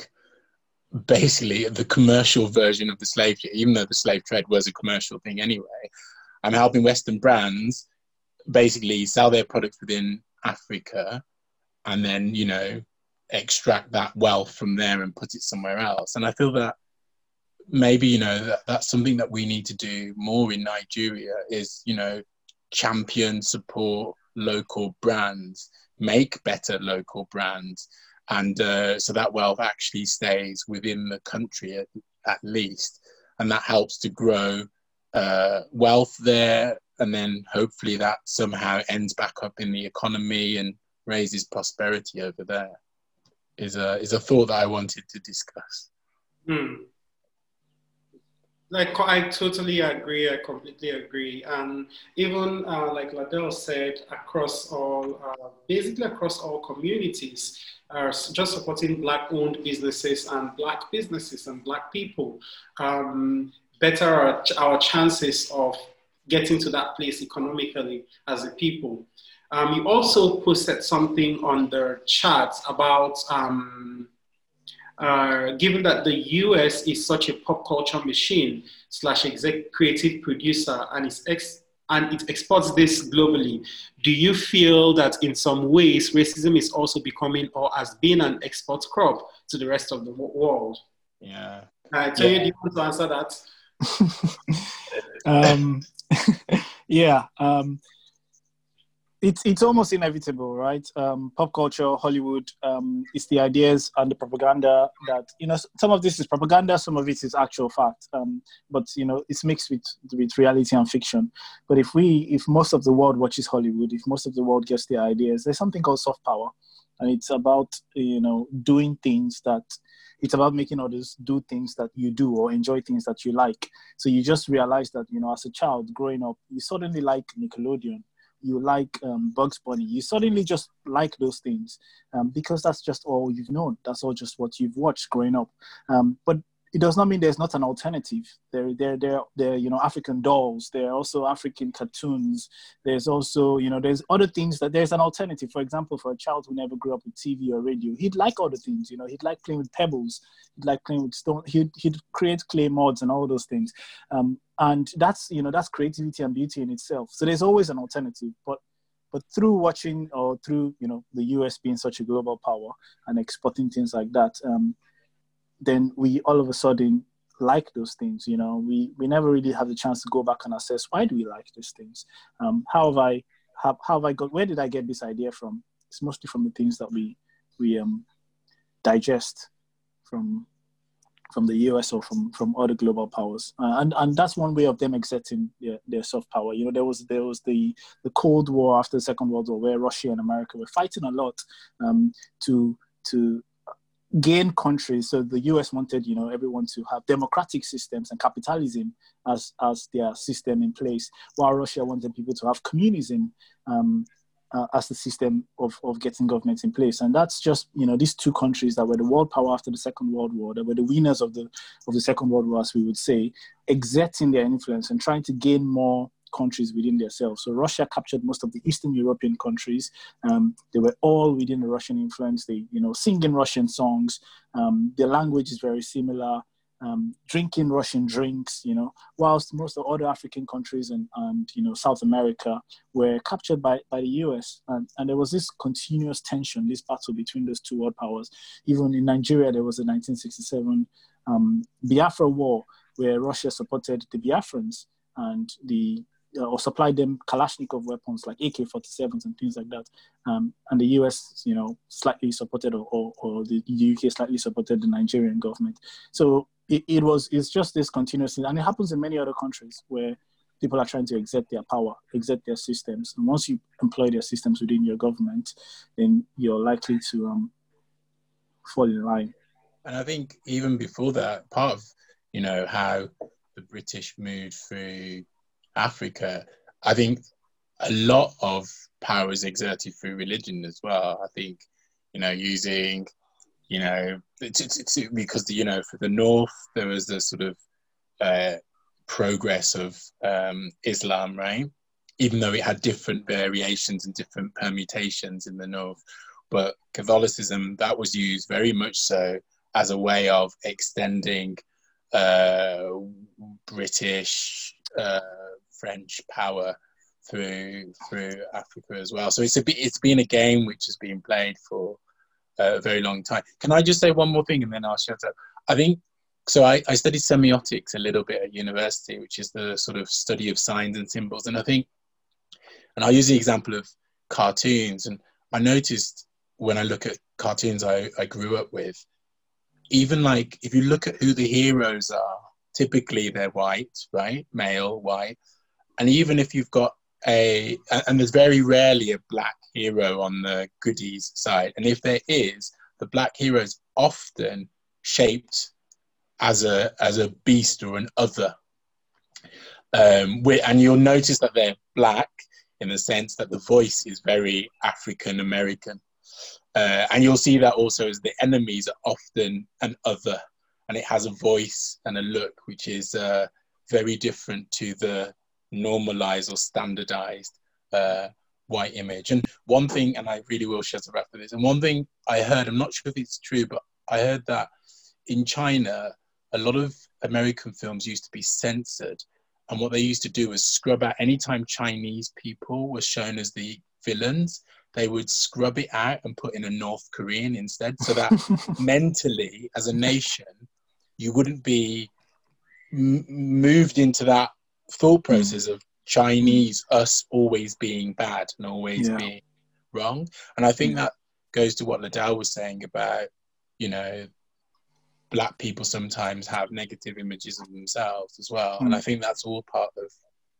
basically the commercial version of the slave trade, even though the slave trade was a commercial thing anyway. I'm helping Western brands basically sell their products within Africa and then, you know, extract that wealth from there and put it somewhere else. And I feel that maybe, you know, that, that's something that we need to do more in Nigeria is, you know, champion, support local brands, make better local brands. And uh, so that wealth actually stays within the country at, at least. And that helps to grow uh, wealth there, and then hopefully that somehow ends back up in the economy and raises prosperity over there. Is a is a thought that I wanted to discuss. Hmm. Like I totally agree. I completely agree. And even uh, like Ladell said, across all, uh, basically across all communities, are just supporting black-owned businesses and black businesses and black people. Um, better our, our chances of getting to that place economically as a people. Um, you also posted something on the chat about um, uh, given that the US is such a pop culture machine slash exec creative producer and ex- and it exports this globally. Do you feel that in some ways racism is also becoming or has been an export crop to the rest of the world? Yeah. Uh, Toye, yeah. do you want to answer that? [LAUGHS] um, [LAUGHS] yeah, um, it's it's almost inevitable, right? Um, pop culture, Hollywood, um, it's the ideas and the propaganda that you know. Some of this is propaganda, some of it is actual fact. Um, but you know, it's mixed with with reality and fiction. But if we, if most of the world watches Hollywood, if most of the world gets the ideas, there's something called soft power, and it's about you know doing things that it's about making others do things that you do or enjoy things that you like. So you just realize that, you know, as a child growing up, you suddenly like Nickelodeon, you like um, Bugs Bunny, you suddenly just like those things um, because that's just all you've known. That's all just what you've watched growing up. Um, but it does not mean there's not an alternative. There, there, there, there. You know, African dolls. There are also African cartoons. There's also, you know, there's other things that there's an alternative. For example, for a child who never grew up with TV or radio, he'd like other things. You know, he'd like playing with pebbles. He'd like playing with stone. He'd he'd create clay mods and all those things. Um, and that's you know that's creativity and beauty in itself. So there's always an alternative, but but through watching or through you know the US being such a global power and exporting things like that, um, then we all of a sudden like those things you know? We we never really have the chance to go back and assess why do we like those things? Um, how have i how, how have i got where did i get this idea from? It's mostly from the things that we we um digest from from the US or from from other global powers, uh, and and that's one way of them exerting their, their soft power. You know, there was there was the the Cold War after the Second World War, where Russia and America were fighting a lot um, to to gain countries. So the US wanted, you know, everyone to have democratic systems and capitalism as as their system in place, while Russia wanted people to have communism. Um, uh, as the system of, of getting governments in place. And that's just, you know, these two countries that were the world power after the Second World War, that were the winners of the, of the Second World War, as we would say, exerting their influence and trying to gain more countries within themselves. So Russia captured most of the Eastern European countries. Um, they were all within the Russian influence. They, you know, singing Russian songs. Um, their language is very similar um, drinking Russian drinks, you know, whilst most of other African countries and, and you know, South America were captured by, by the US. And, and there was this continuous tension, this battle between those two world powers. Even in Nigeria, there was a 1967 um, Biafra War where Russia supported the Biafrans and the or supply them Kalashnikov weapons like AK-47s and things like that. Um, and the US, you know, slightly supported or, or, or, the UK slightly supported the Nigerian government. So it, it was it's just this continuous and it happens in many other countries where people are trying to exert their power, exert their systems. And once you employ their systems within your government, then you're likely to um, fall in line. And I think even before that, part of you know how the British moved through Africa, I think a lot of power is exerted through religion as well. I think you know using you know, because the, you know for the north there was the sort of uh, progress of um, Islam, right? Even though it had different variations and different permutations in the north, but Catholicism that was used very much so as a way of extending uh, British, uh, French power through through Africa as well. So it's a it's been a game which has been played for uh, a very long time. Can I just say one more thing and then I'll shut up? I think so. I, I studied semiotics a little bit at university, which is the sort of study of signs and symbols. And I think, and I'll use the example of cartoons. And I noticed when I look at cartoons I, I grew up with, even like if you look at who the heroes are, typically they're white, right? Male, white. And even if you've got a, and there's very rarely a black hero on the goodies side. And if there is, the black hero is often shaped as a as a beast or an other. Um, and you'll notice that they're black in the sense that the voice is very African American. Uh, and you'll see that also as the enemies are often an other, and it has a voice and a look which is uh, very different to the normalized or standardized uh, white image. And one thing, and I really will shut up after this, and one thing I heard, I'm not sure if it's true, but I heard that in China, a lot of American films used to be censored. And what they used to do was scrub out anytime Chinese people were shown as the villains, they would scrub it out and put in a North Korean instead, so that [LAUGHS] mentally, as a nation, you wouldn't be m- moved into that thought hmm. process mm. of Chinese us always being bad and always yeah. being wrong. And I think that goes to what Ladell was saying about, you know, black people sometimes have negative images of themselves as well. Mm. And I think that's all part of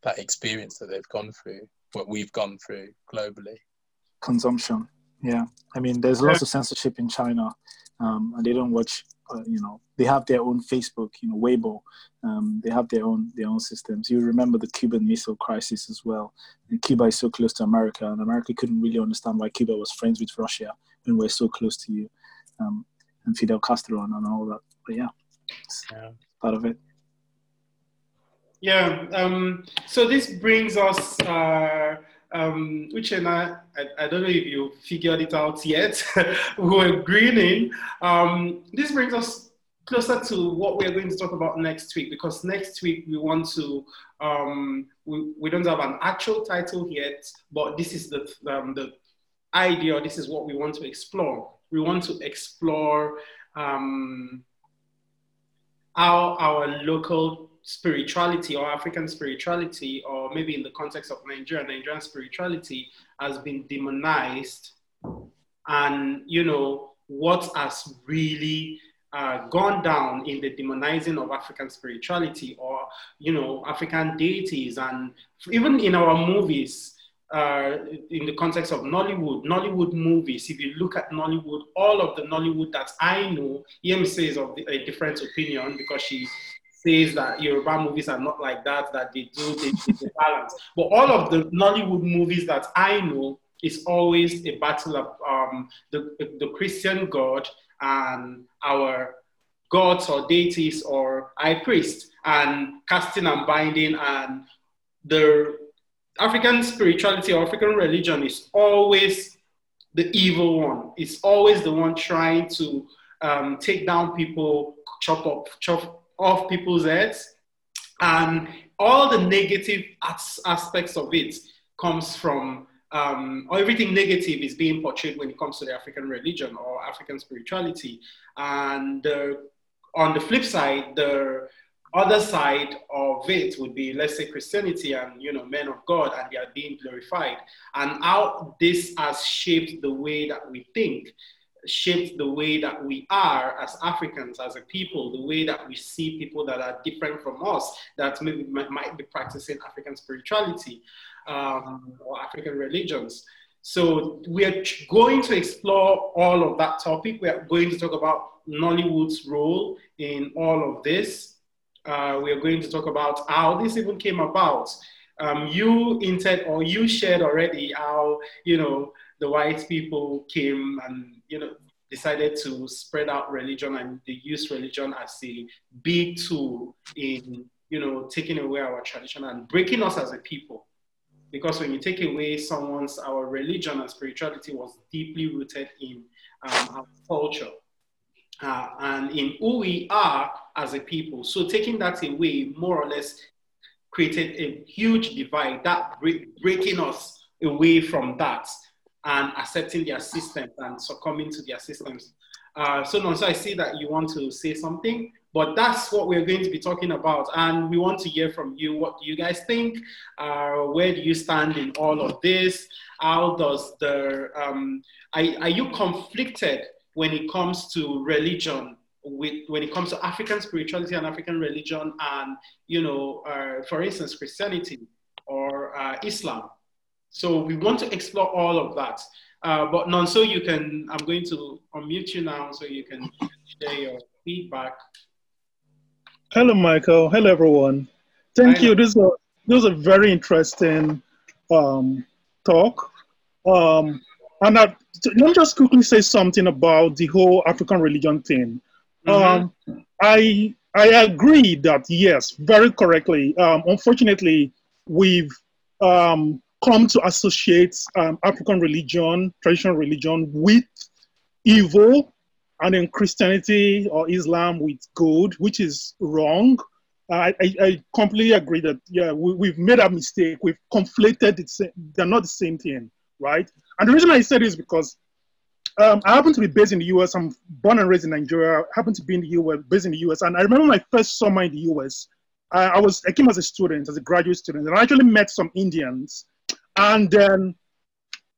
that experience that they've gone through, what we've gone through globally. Consumption. Yeah. I mean, there's lots of censorship in China, um, and they don't watch uh, you know they have their own Facebook, you know Weibo. Um, they have their own their own systems. You remember the Cuban Missile Crisis as well. And Cuba is so close to America, and America couldn't really understand why Cuba was friends with Russia when we're so close to you, um, and Fidel Castro and, and, all that. But yeah, it's yeah. part of it. Yeah. Um, so this brings us. Uh, um, Uchenna, I, I, don't know if you figured it out yet. [LAUGHS] we were grinning. Um, this brings us closer to what we're going to talk about next week because next week we want to, um, we, we don't have an actual title yet, but this is the, um, the idea, this is what we want to explore. We want to explore um, how our local spirituality or African spirituality, or maybe in the context of Nigeria, Nigerian spirituality has been demonized. And, you know, what has really uh, gone down in the demonizing of African spirituality or, you know, African deities. And even in our movies, uh, in the context of Nollywood, Nollywood movies, if you look at Nollywood, all of the Nollywood that I know, Yemi says of a different opinion because she says that Yoruba movies are not like that, that they do, they, they balance. But all of the Nollywood movies that I know is always a battle of um, the, the Christian God and our gods or deities or high priest and casting and binding and the African spirituality or African religion is always the evil one. It's always the one trying to um, take down people, chop up, chop off people's heads, and all the negative as- aspects of it comes from um, or everything negative is being portrayed when it comes to the African religion or African spirituality. And uh, on the flip side, the other side of it would be, let's say, Christianity and you know men of God, and they are being glorified, and how this has shaped the way that we think, shaped the way that we are as Africans, as a people, the way that we see people that are different from us, that maybe might be practicing African spirituality um, or African religions. So we are going to explore all of that topic. We are going to talk about Nollywood's role in all of this. Uh, we are going to talk about how this even came about. Um, you hinted or you shared already how you know the white people came and you know decided to spread out religion and they used religion as a big tool in you know taking away our tradition and breaking us as a people. Because when you take away someone's our religion and spirituality was deeply rooted in um, our culture uh, and in who we are as a people. So taking that away more or less created a huge divide that break, breaking us away from that and accepting their systems and succumbing to their systems uh, Nonso i see that you want to say something but that's what we're going to be talking about. And we want to hear from you. What do you guys think? Uh, where do you stand in all of this? How does the, um, are, are you conflicted when it comes to religion with when it comes to African spirituality and African religion, and you know, uh, for instance, Christianity or uh, Islam. So we want to explore all of that. Uh, but Nonso, you can. I'm going to unmute you now, so you can share your feedback. Hello, Michael. Hello, everyone. Thank Hi. you. This was, this was a very interesting um, talk. Um, and I, let me just quickly say something about the whole African religion thing. Mm-hmm. Um, I I agree that yes, very correctly. Um, unfortunately, we've um, come to associate um, African religion, traditional religion, with evil and then Christianity or Islam with good, which is wrong. I, I, I completely agree that yeah we, have made a mistake. We've conflated it. They're not the same thing, right? And the reason I said is because um, I happen to be based in the US. I'm born and raised in Nigeria. I happen to be in the US, based in the US. And I remember my first summer in the US. I was I came as a student, as a graduate student, and I actually met some Indians. And then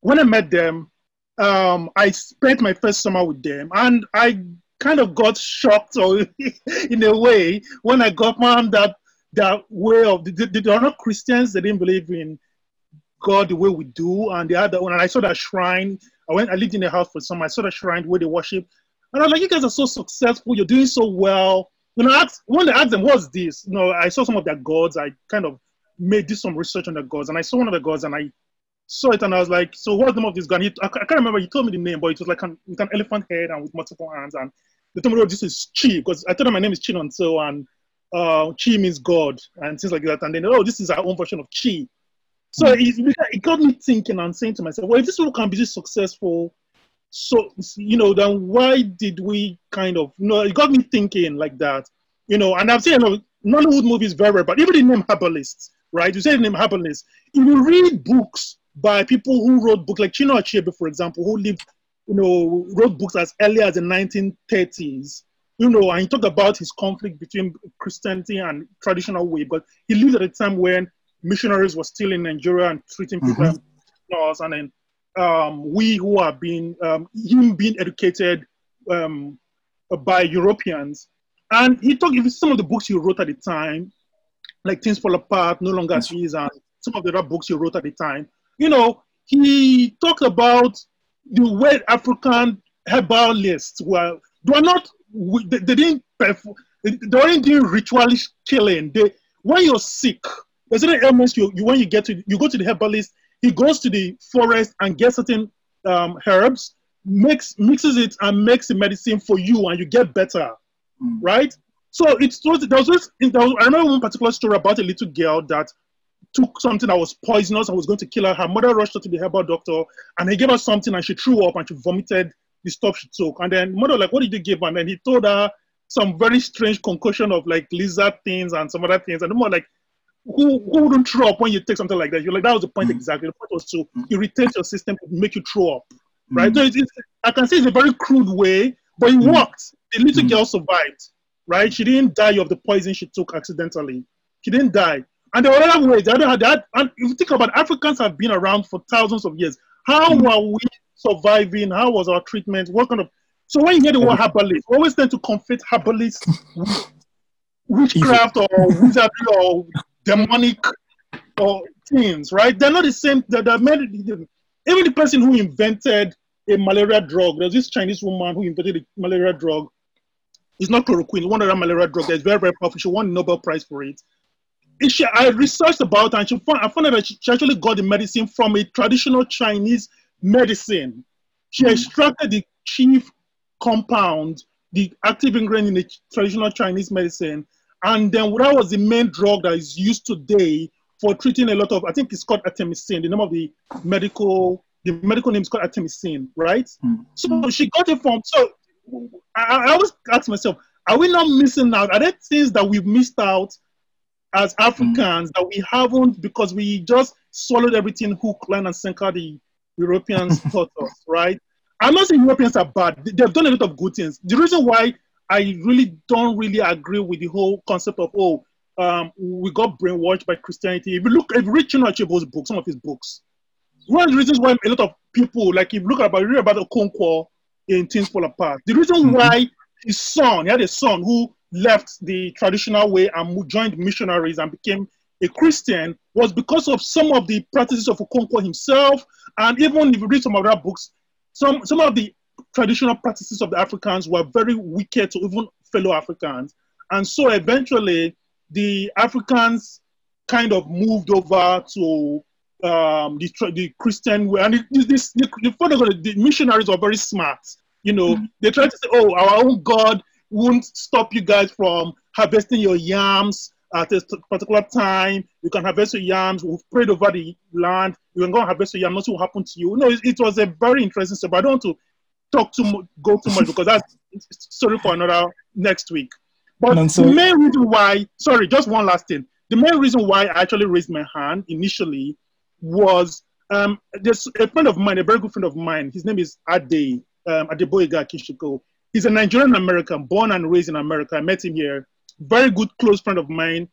when I met them, um, I spent my first summer with them, and I kind of got shocked, or [LAUGHS] in a way, when I got found that that way of they, they are not Christians. They didn't believe in God the way we do, and they had one. And I saw that shrine. I went. I lived in a house for some. I saw the shrine where they worship, and I was like, "You guys are so successful. You're doing so well." Know, I asked, when I asked them, "What's this?" You know, I saw some of their gods. I kind of made did some research on the gods, and I saw one of the gods, and I saw it and I was like, so what's the name of this gun? He, I, I, can't remember. He told me the name, but it was like an, with an elephant head and with multiple hands. And they told me, oh, this is Chi, because I told him my name is Chinonso and uh, Chi means God and things like that. And then, oh, this is our own version of Chi. So mm-hmm. it, it got me thinking and saying to myself, well, if this people can be this successful, so, you know, then why did we kind of, you know, it got me thinking like that, you know, and I've seen, you know, Nollywood movies very, very, but even the name Herbalists, right? You say the name Happiness. If you read books by people who wrote books like Chinua Achebe, for example, who lived, you know, wrote books as early as the 1930s. You know, and he talked about his conflict between Christianity and traditional way, but he lived at a time when missionaries were still in Nigeria and treating people mm-hmm. and then um, we who are being um, him being educated um, by Europeans. And he talked, if some of the books he wrote at the time, like Things Fall Apart, No Longer at Ease, and some of the other books he wrote at the time, you know, he talked about the way African herbalists were, they were not, they, they didn't, perform, they weren't doing ritualist killing. They, when you're sick, there's certain ailments you, you, when you get to, you go to the herbalist, he goes to the forest and gets certain um, herbs, makes, mixes it and makes the medicine for you and you get better, mm. right? So there was this. There was, I remember one particular story about a little girl that took something that was poisonous and was going to kill her. Her mother rushed her to the herbal doctor and he gave her something and she threw up and she vomited the stuff she took. And then mother like, what did you give her? And then he told her some very strange concoction of like lizard things and some other things. And the mother like, who, who wouldn't throw up when you take something like that? You're like, that was the point mm-hmm. exactly. The point was to irritate your system to make you throw up, right? Mm-hmm. So it's, it's, I can say it's a very crude way, but it mm-hmm. worked. The little girl survived right? She didn't die of the poison she took accidentally. She didn't die. And there were other ways. The other that, and if you think about it, Africans have been around for thousands of years. How mm. were we surviving? How was our treatment? What kind of so when you hear the word herbalist, we always tend to conflate herbalist [LAUGHS] witchcraft or wizardry or demonic or things, right? They're not the same. They're, they're even the person who invented a malaria drug, there's this Chinese woman who invented a malaria drug it's not chloroquine. It's one other malaria drug that's very, very powerful. She won the Nobel Prize for it. She, I researched about her and she found, I found out that she, she actually got the medicine from a traditional Chinese medicine. She mm. extracted the chief compound, the active ingredient in the traditional Chinese medicine, and then that was the main drug that is used today for treating a lot of, I think it's called artemisinin. The name of the medical, the medical name is called artemisinin, right? Mm. So she got it from, so I, I always ask myself, are we not missing out? Are there things that we've missed out as Africans mm. that we haven't because we just swallowed everything hook, line, and sinker the Europeans [LAUGHS] taught us, right? I'm not saying Europeans are bad. They've done a lot of good things. The reason why I really don't really agree with the whole concept of, oh, um, we got brainwashed by Christianity. If you look, if you read Chinua Achebe's books, some of his books, one of the reasons why a lot of people, like if you look about, you read about Okonkwo, in Things Fall Apart. The reason mm-hmm. why his son, he had a son who left the traditional way and joined missionaries and became a Christian was because of some of the practices of Okonkwo himself. And even if you read some of their books, some, some of the traditional practices of the Africans were very wicked to even fellow Africans. And so eventually the Africans kind of moved over to um, the, the Christian way. And this, this, the, the, the missionaries are very smart. You know, mm-hmm. they try to say, oh, our own God won't stop you guys from harvesting your yams at a particular time. You can harvest your yams. We've prayed over the land. You can go and harvest your yams. Nothing will happen to you. No, it, it was a very interesting story. But I don't want to talk too much, go too much because that's [LAUGHS] story for another next week. But so- the main reason why, sorry, just one last thing. The main reason why I actually raised my hand initially was um, there's a friend of mine, a very good friend of mine. His name is Ade um, Adeboyega Kishiko. He's a Nigerian American, born and raised in America. I met him here. Very good, close friend of mine.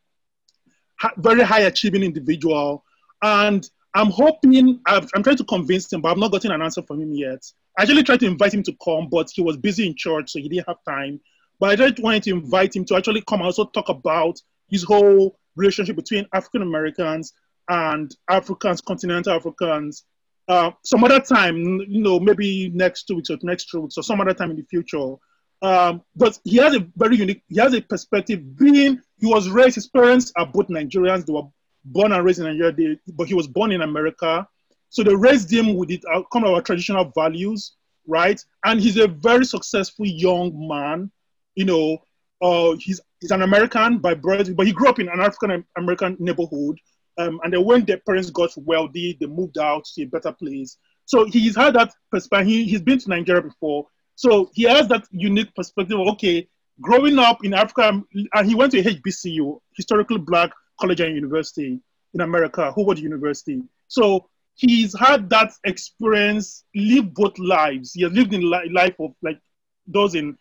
Ha- very high achieving individual. And I'm hoping, i am trying to convince him, but I've not gotten an answer from him yet. I actually tried to invite him to come, but he was busy in church, so he didn't have time. But I just wanted to invite him to actually come and also talk about his whole relationship between African Americans and Africans, continental Africans. Uh, some other time, you know, maybe next two weeks or next two weeks or some other time in the future. Um, but he has a very unique, he has a perspective being, he was raised, his parents are both Nigerians. They were born and raised in Nigeria, they, but he was born in America. So they raised him with it, uh, of our traditional values, right? And he's a very successful young man. You know, uh, he's, he's an American by birth, but he grew up in an African American neighborhood. Um, and then when their parents got wealthy, they moved out to a better place. So he's had that perspective. He, he's been to Nigeria before. So he has that unique perspective of, okay, growing up in Africa, and he went to HBCU, Historically Black College and University in America, Howard University. So he's had that experience, lived both lives. He has lived in li- life of like those in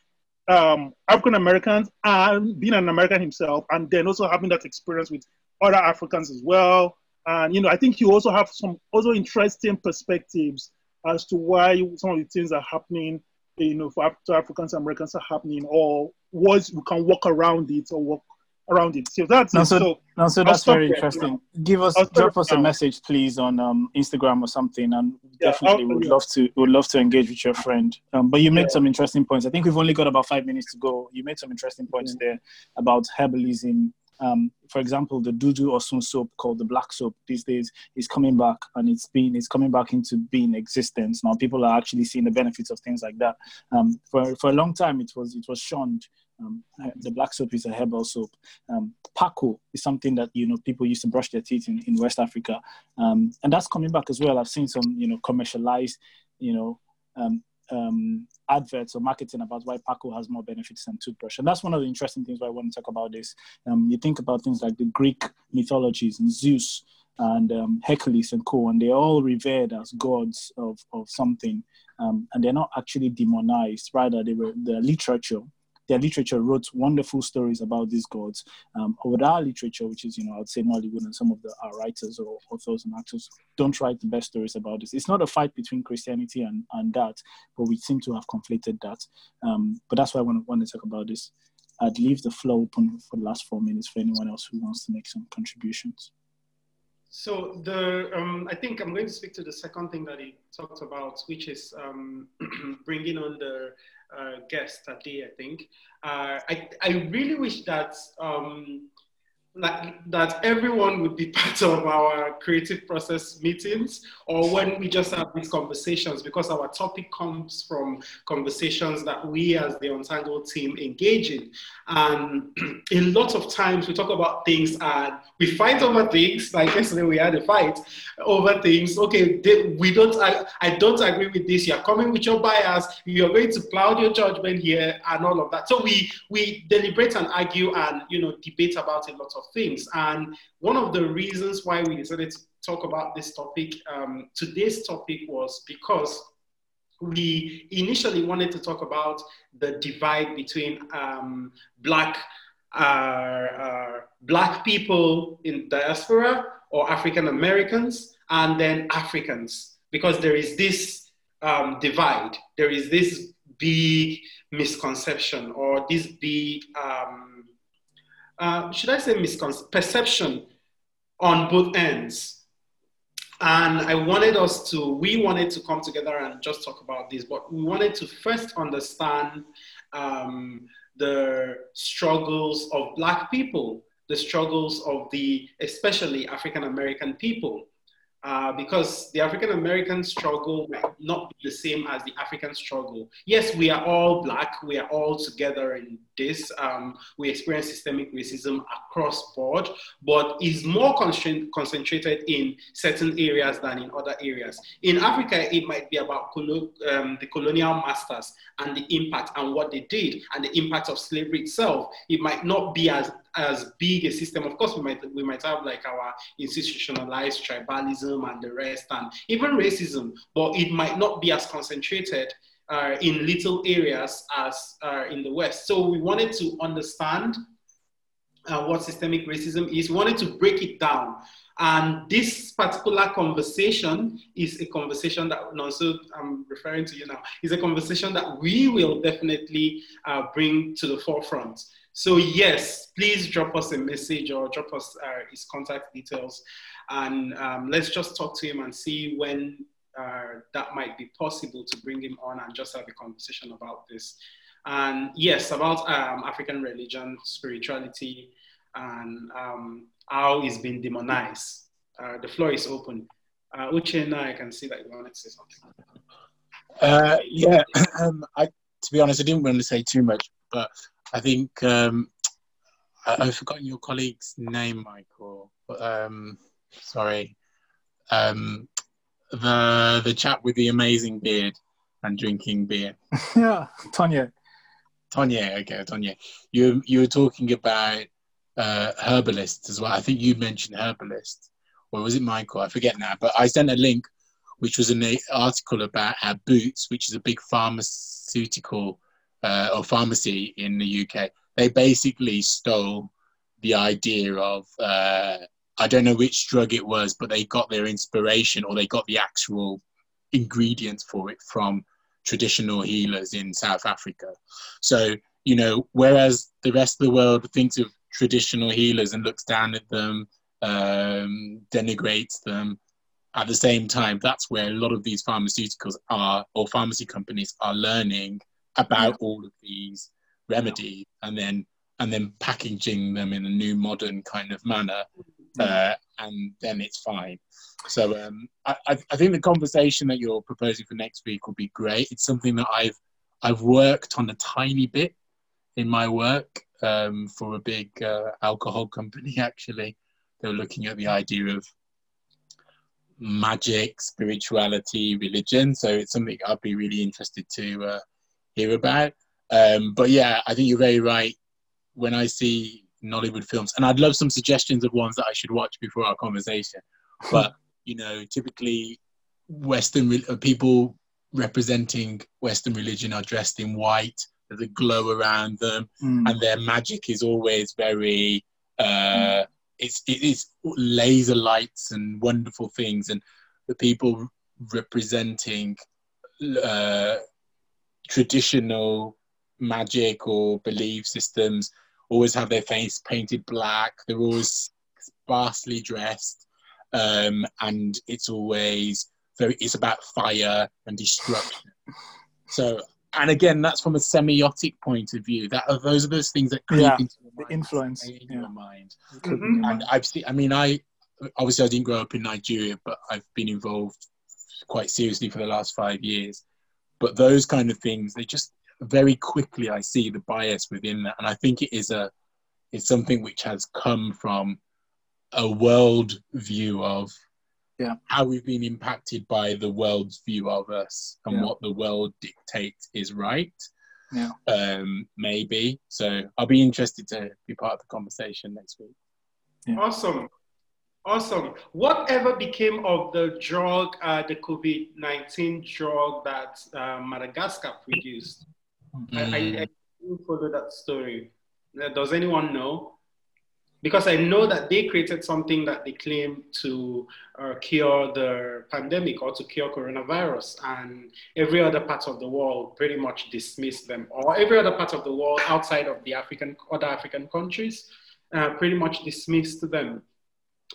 um, African Americans and being an American himself, and then also having that experience with other Africans as well. And you know, I think you also have some also interesting perspectives as to why some of the things are happening you know, for to Africans Americans are happening, or was we can walk around it or walk around it. So that's no, so, So no, so that's very there interesting. now. Give us, drop us a message, please, on um, Instagram or something, and Yeah, definitely would yeah. love to would love to engage with your friend. Um, but you made Yeah. some interesting points. I think we've only got about five minutes to go. You made some interesting points there about herbalism. Um, for example, the Dudu Osun soap called the black soap these days is coming back, and it's been it's coming back into being existence now. People are actually seeing the benefits of things like that. Um, for for a long time, it was it was shunned. Um, the black soap is a herbal soap. Um, Pako is something that you know people used to brush their teeth in, in West Africa, um, and that's coming back as well. I've seen some you know commercialized, you know, um, adverts or marketing about why Pako has more benefits than toothbrush, and that's one of the interesting things why I want to talk about this. Um, you think about things like the Greek mythologies and Zeus and um, Hercules and co, and they're all revered as gods of of something, um, and they're not actually demonized. Rather, they were the literature their literature wrote wonderful stories about these gods. Um, with our literature, which is, you know, I would say Nollywood and some of the our writers or authors and actors don't write the best stories about this. It's not a fight between Christianity and, and that, but we seem to have conflated that. Um, but that's why I want want to talk about this. I'd leave the floor open for the last four minutes for anyone else who wants to make some contributions. So the um, I think I'm going to speak to the second thing that he talked about, which is um, [CLEARS THROAT] bringing on the uh, guest today. I think uh, I I really wish that um, that everyone would be [LAUGHS] part of our creative process meetings or when we just have these conversations because our topic comes from conversations that we as the Untangled team engage in. And [CLEARS THROAT] a lot of times we talk about things and we fight over things. Like yesterday we had a fight over things. Okay, we don't. I, I don't agree with this. You're coming with your bias. You're going to cloud your judgment here and all of that. So we we deliberate and argue and you know debate about a lot of things. And one of the reasons why we decided to talk about this topic, um, today's topic, was because we initially wanted to talk about the divide between um, black uh, uh, black people in diaspora or African Americans and then Africans because there is this um, divide there is this big misconception or this big um, uh, should I say misconception on both ends and I wanted us to, we wanted to come together and just talk about this, but we wanted to first understand um, the struggles of Black people, the struggles of the, especially African American people. Uh, because the African American struggle might not be the same as the African struggle. Yes, we are all Black, we are all together in this. Um, we experience systemic racism across board, but is more concentrated in certain areas than in other areas. In Africa, it might be about colo- um, the colonial masters and the impact and what they did and the impact of slavery itself. It might not be as as big a system. Of course, we might we might have like our institutionalized tribalism and the rest, and even racism, but it might not be as concentrated uh, in little areas as uh, in the West. So we wanted to understand uh, what systemic racism is. We wanted to break it down. And this particular conversation is a conversation that, also I'm referring to you now, is a conversation that we will definitely uh, bring to the forefront. So yes, please drop us a message or drop us uh, his contact details, and um, let's just talk to him and see when uh, that might be possible to bring him on and just have a conversation about this. And yes, about um, African religion, spirituality, and um, how it's been demonized. Uh, the floor is open. Uh, Uchenna, I can see that you wanted to say something. Uh, yeah, [CLEARS THROAT] um, I, to be honest, I didn't want to say too much, but I think um, I, I've forgotten your colleague's name, Michael. Um, sorry. Um, the the chap with the amazing beard and drinking beer. [LAUGHS] yeah, Tonya. Tonya, okay, Tonya. You you were talking about uh, herbalists as well. I think you mentioned herbalist, or was it Michael? I forget now. But I sent a link, which was an article about how Boots, which is a big pharmaceutical uh, or pharmacy in the UK, they basically stole the idea of uh, I don't know which drug it was, but they got their inspiration or they got the actual ingredients for it from traditional healers in South Africa. So, you know, whereas the rest of the world thinks of traditional healers and looks down at them, um, denigrates them, at the same time, that's where a lot of these pharmaceuticals are, or pharmacy companies are learning about yeah. all of these remedies and then and then packaging them in a new modern kind of manner uh, and then it's fine so um, I, I think the conversation that you're proposing for next week will be great. It's something that I've I've worked on a tiny bit in my work um, for a big uh, alcohol company. [LAUGHS] Actually, they were looking at the idea of magic, spirituality, religion. So it's something I'd be really interested to uh, hear about. Um, but yeah, I think you're very right. When I see Nollywood films, and I'd love some suggestions of ones that I should watch before our conversation. [LAUGHS] But you know, typically Western uh, people representing Western religion are dressed in white. There's a glow around them, mm. and their magic is always very. Uh, mm. It's it is laser lights and wonderful things, and the people representing uh, traditional magic or belief systems always have their face painted black. They're always sparsely dressed um, and it's always very it's about fire and destruction. So, and again, that's from a semiotic point of view. That are, those are those things that creep yeah, into the influence in yeah. your mind. Mm-hmm. And I've seen. I mean, I obviously I didn't grow up in Nigeria, but I've been involved quite seriously for the last five years. But those kind of things, they just very quickly I see the bias within that, and I think it is a it's something which has come from a world view of yeah. how we've been impacted by the world's view of us and yeah. what the world dictates is right. Yeah. Um, maybe. So I'll be interested to be part of the conversation next week. Yeah. Awesome. Awesome. Whatever became of the drug, uh, the COVID 19 drug that uh, Madagascar produced? Mm. I, I, I didn't follow that story. Uh, does anyone know? because I know that they created something that they claim to uh, cure the pandemic or to cure coronavirus, and every other part of the world pretty much dismissed them, or every other part of the world outside of the African other African countries uh, pretty much dismissed them.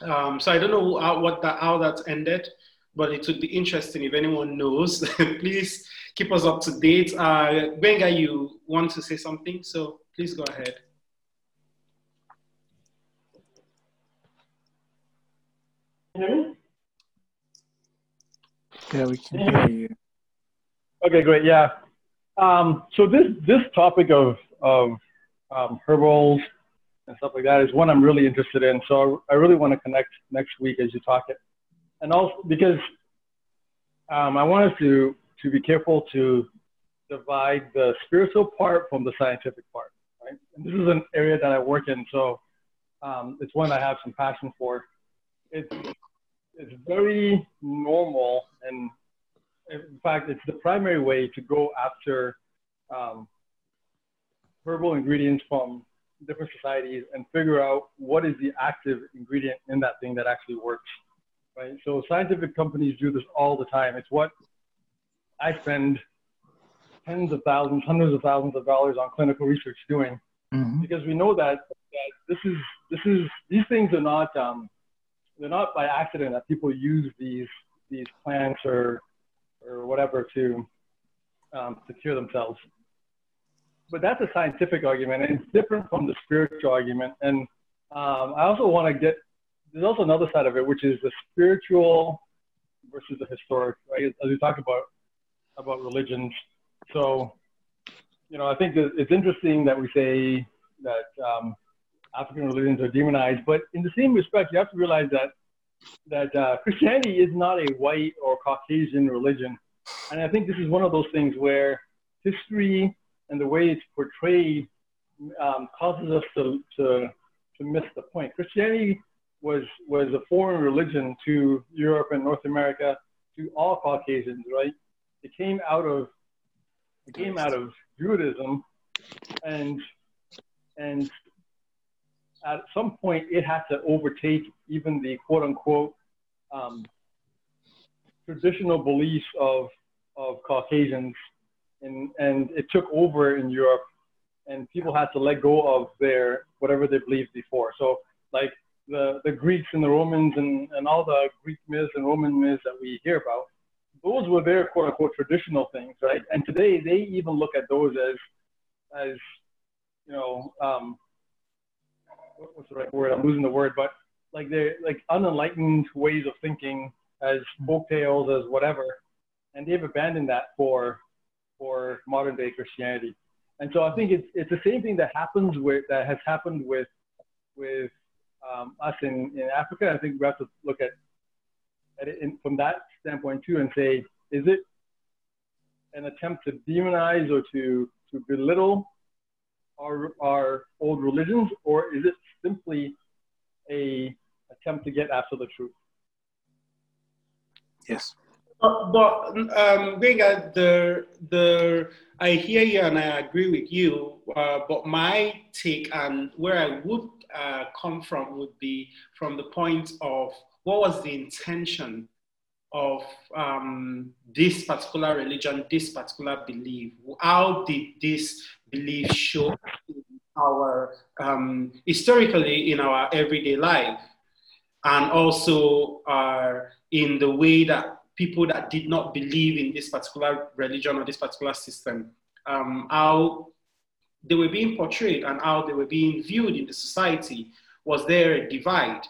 Um, so I don't know how, what that how that ended, but it would be interesting if anyone knows. [LAUGHS] please keep us up to date. Uh, Benga, you want to say something? So please go ahead. Yeah, we can hear you. Okay, great. Yeah. Um, so this this topic of of um, herbals and stuff like that is one I'm really interested in. So I really want to connect next week as you talk it, and also because um, I wanted to to be careful to divide the spiritual part from the scientific part. Right. And this is an area that I work in, so um, it's one I have some passion for. It's it's very normal and in fact it's the primary way to go after um, herbal ingredients from different societies and figure out what is the active ingredient in that thing that actually works right so scientific companies do this all the time it's what i spend tens of thousands hundreds of thousands of dollars on clinical research doing mm-hmm. because we know that, that this is this is these things are not um, they're not by accident that people use these these plants or or whatever to um, to cure themselves. But that's a scientific argument, and it's different from the spiritual argument. And um, I also want to get there's also another side of it, which is the spiritual versus the historic, right? As we talk about about religions. So, you know, I think it's interesting that we say that um, African religions are demonized. But in the same respect, you have to realize that that uh, Christianity is not a white or Caucasian religion, and I think this is one of those things where history and the way it's portrayed um, causes us to, to to miss the point. Christianity was was a foreign religion to Europe and North America, to all Caucasians, right? It came out of it came out of Judaism, and and at some point it had to overtake even the quote unquote um, traditional beliefs of, of Caucasians and and it took over in Europe, and people had to let go of their whatever they believed before. So like the the Greeks and the Romans and and all the Greek myths and Roman myths that we hear about, those were their quote unquote traditional things, right? And today they even look at those as as you know um, what's the right word? I'm losing the word, but like they're like unenlightened ways of thinking as folk tales, as whatever, and they've abandoned that for for modern day Christianity. And so I think it's it's the same thing that happens with that has happened with with um, us in, in Africa. I think we have to look at, at it in, from that standpoint too and say, is it an attempt to demonize or to, to belittle our, our old religions, or is it simply a attempt to get after the truth? Yes. But, but um, the the I hear you and I agree with you. Uh, but my take and where I would uh, come from would be from the point of what was the intention of um, this particular religion, this particular belief? How did this belief show in our um, historically in our everyday life, and also uh, in the way that people that did not believe in this particular religion or this particular system, um, how they were being portrayed and how they were being viewed in the society. Was there a divide?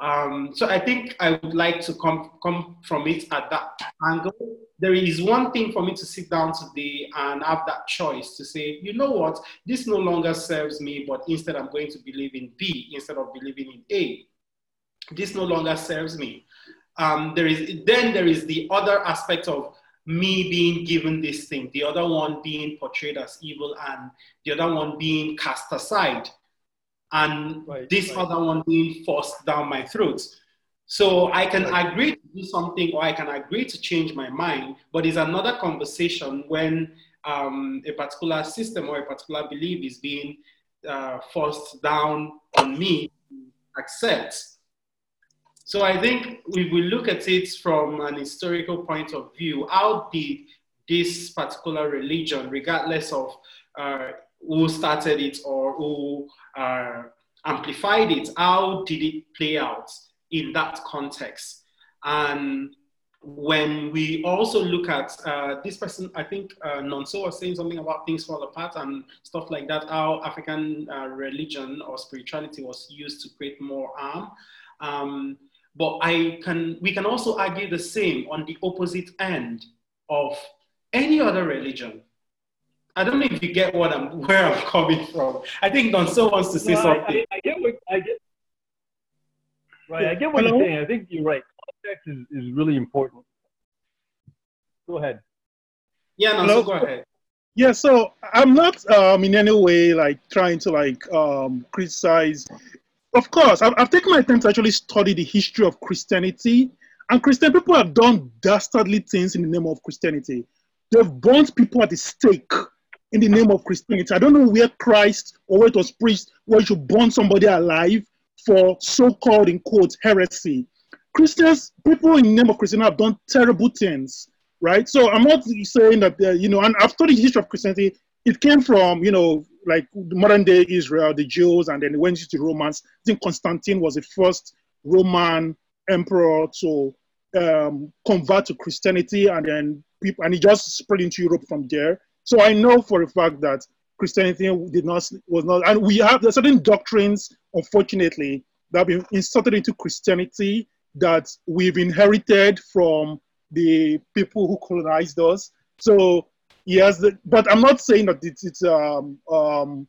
Um, so I think I would like to come, come from it at that angle. There is one thing for me to sit down today and have that choice to say, you know what, this no longer serves me, but instead I'm going to believe in B instead of believing in A. This no longer serves me. Um, there is then there is the other aspect of me being given this thing, the other one being portrayed as evil, and the other one being cast aside and Right, this right. other one being forced down my throat. So I can agree to do something or I can agree to change my mind, but it's another conversation when um, a particular system or a particular belief is being uh, forced down on me to accept. So I think if we look at it from an historical point of view, how did this particular religion, regardless of uh, who started it or who uh, amplified it, how did it play out in that context? And when we also look at uh, this person, I think uh, Nonso was saying something about things fall apart and stuff like that, how African uh, religion or spirituality was used to create more harm. Um, but I can, we can also argue the same on the opposite end of any other religion. I don't know if you get what I'm, [LAUGHS] where I'm coming from. I think Nonso wants to say No, something. I, I get what I get. Right, I get what Hello? you're saying. I think you're right. Context is, is really important. Go ahead. Yeah, Nonso, Hello? go ahead. Yeah, so I'm not um, in any way like trying to like um, criticize. Of course, I've, I've taken my time to actually study the history of Christianity, and Christian people have done dastardly things in the name of Christianity. They've burnt people at the stake in the name of Christianity. I don't know where Christ or where it was preached where you should burn somebody alive for so-called in quotes heresy. Christians, people in the name of Christianity have done terrible things, right? So I'm not saying that, uh, you know, and I've studied the history of Christianity. It came from, you know, like modern day Israel, the Jews, and then it went into Romans. I think Constantine was the first Roman emperor to um, convert to Christianity, and then people, and it just spread into Europe from there. So I know for a fact that Christianity did not was not, and we have certain doctrines, unfortunately, that have been inserted into Christianity that we've inherited from the people who colonized us. So yes, the, but I'm not saying that it's, it's um, um,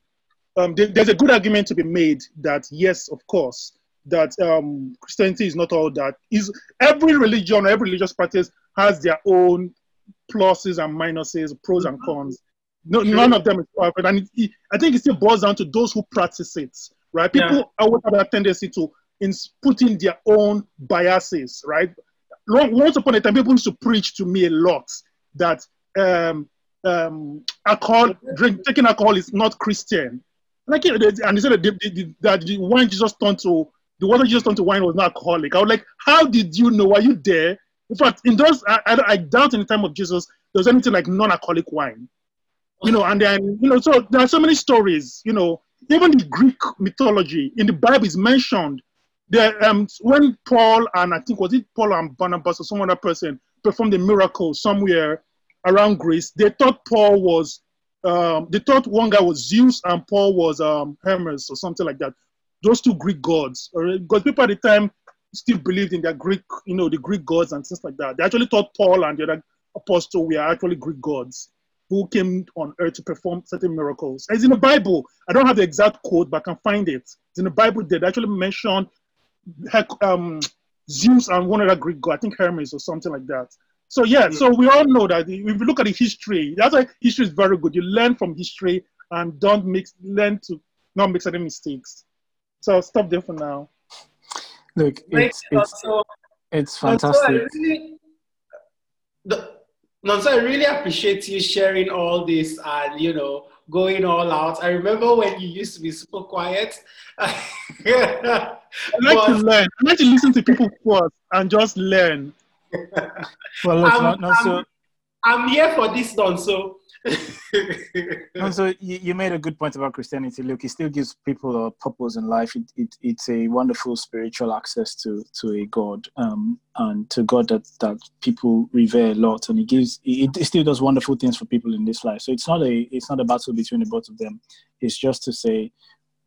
um, there- there's a good argument to be made that yes, of course, that um, Christianity is not all that. Is every religion, every religious practice has their own pluses and minuses, pros and cons. No, none of them is perfect, and it, it- I think it still boils down to those who practice it, right? People Yeah. always have a tendency to in put in their own biases, right? Long, once upon a time, people used to preach to me a lot that um, um, alcohol, drink, taking alcohol is not Christian. Like, and they said that the, that the wine Jesus turned to, the water Jesus turned to wine was not alcoholic. I was like, how did you know? Were you there? In fact, in those, I, I, I doubt in the time of Jesus, there was anything like non-alcoholic wine. You know, and then you know, so there are so many stories. You know, even the Greek mythology in the Bible is mentioned. There, um, when Paul and I think was it Paul and Barnabas or some other person performed a miracle somewhere around Greece, they thought Paul was, um, they thought one guy was Zeus and Paul was um, Hermes or something like that. Those two Greek gods, because people at the time still believed in their Greek, you know, the Greek gods and things like that. They actually thought Paul and the other apostle were actually Greek gods who came on earth to perform certain miracles. It's in the Bible. I don't have the exact quote, but I can find it. It's in the Bible. They actually mentioned um, Zeus and one other Greek god, I think Hermes or something like that. So yeah, mm. so we all know that if you look at the history, that's why history is very good. You learn from history and don't mix, learn to not make any mistakes. So I'll stop there for now. Look, it's it's, it's fantastic. Nonso I really appreciate you sharing all this and you know going all out. I remember when you used to be super quiet. I like [LAUGHS] but, to learn. I like to listen to people first and just learn. Well, look, I'm, not, not I'm, so. I'm here for this done, so [LAUGHS] and so you, you, made a good point about Christianity. Look, it still gives people a purpose in life. It, it, it's a wonderful spiritual access to to a God, um, and to God that that people revere a lot, and it gives it, it still does wonderful things for people in this life. So it's not a it's not a battle between the both of them. It's just to say,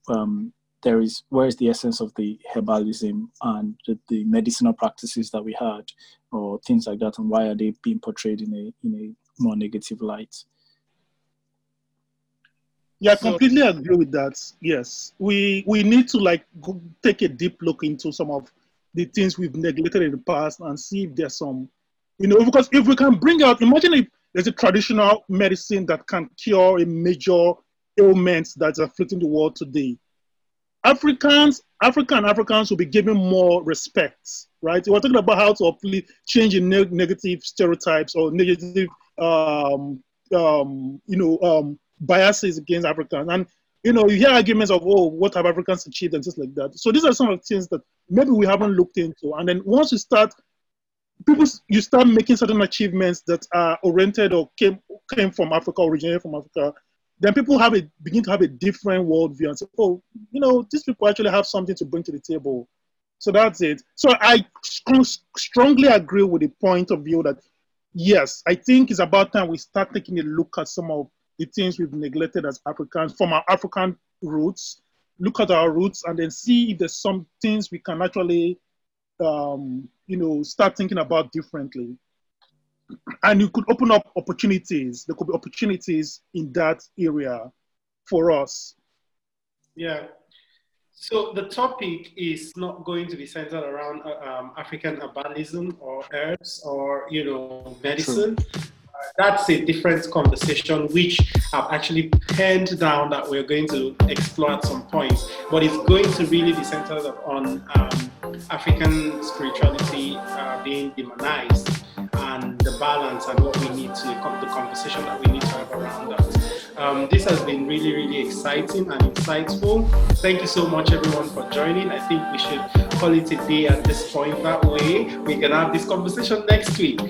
um, there is where is the essence of the herbalism and the, the medicinal practices that we had, or things like that, and why are they being portrayed in a in a more negative light? Yeah, I completely agree with that. Yes, we we need to like go, take a deep look into some of the things we've neglected in the past and see if there's some, you know, because if we can bring out, imagine if there's a traditional medicine that can cure a major ailment that's afflicting the world today. Africans, African Africans will be given more respect, right? We're talking about how to hopefully change in ne- negative stereotypes or negative, um, um, you know, um, biases against Africans. And you know, you hear arguments of, oh, what have Africans achieved and things like that. So these are some of the things that maybe we haven't looked into. And then once you start, people, you start making certain achievements that are oriented or came came from Africa, originated from Africa, then people have a begin to have a different worldview and say, oh, you know, these people actually have something to bring to the table. So that's it. So I strongly agree with the point of view that yes, I think it's about time we start taking a look at some of the things we've neglected as Africans from our African roots, look at our roots, and then see if there's some things we can actually, um, you know, start thinking about differently. And you could open up opportunities. There could be opportunities in that area for us. Yeah. So the topic is not going to be centered around uh, um, African herbalism or herbs or you know medicine. True that's a different conversation, which I've actually penned down that we're going to explore at some point. But it's going to really be centered on um, African spirituality uh, being demonized and the balance and what we need to, the conversation that we need to have around that. Um, this has been really, really exciting and insightful. Thank you so much, everyone, for joining. I think we should call it a day at this point. That way, we can have this conversation next week.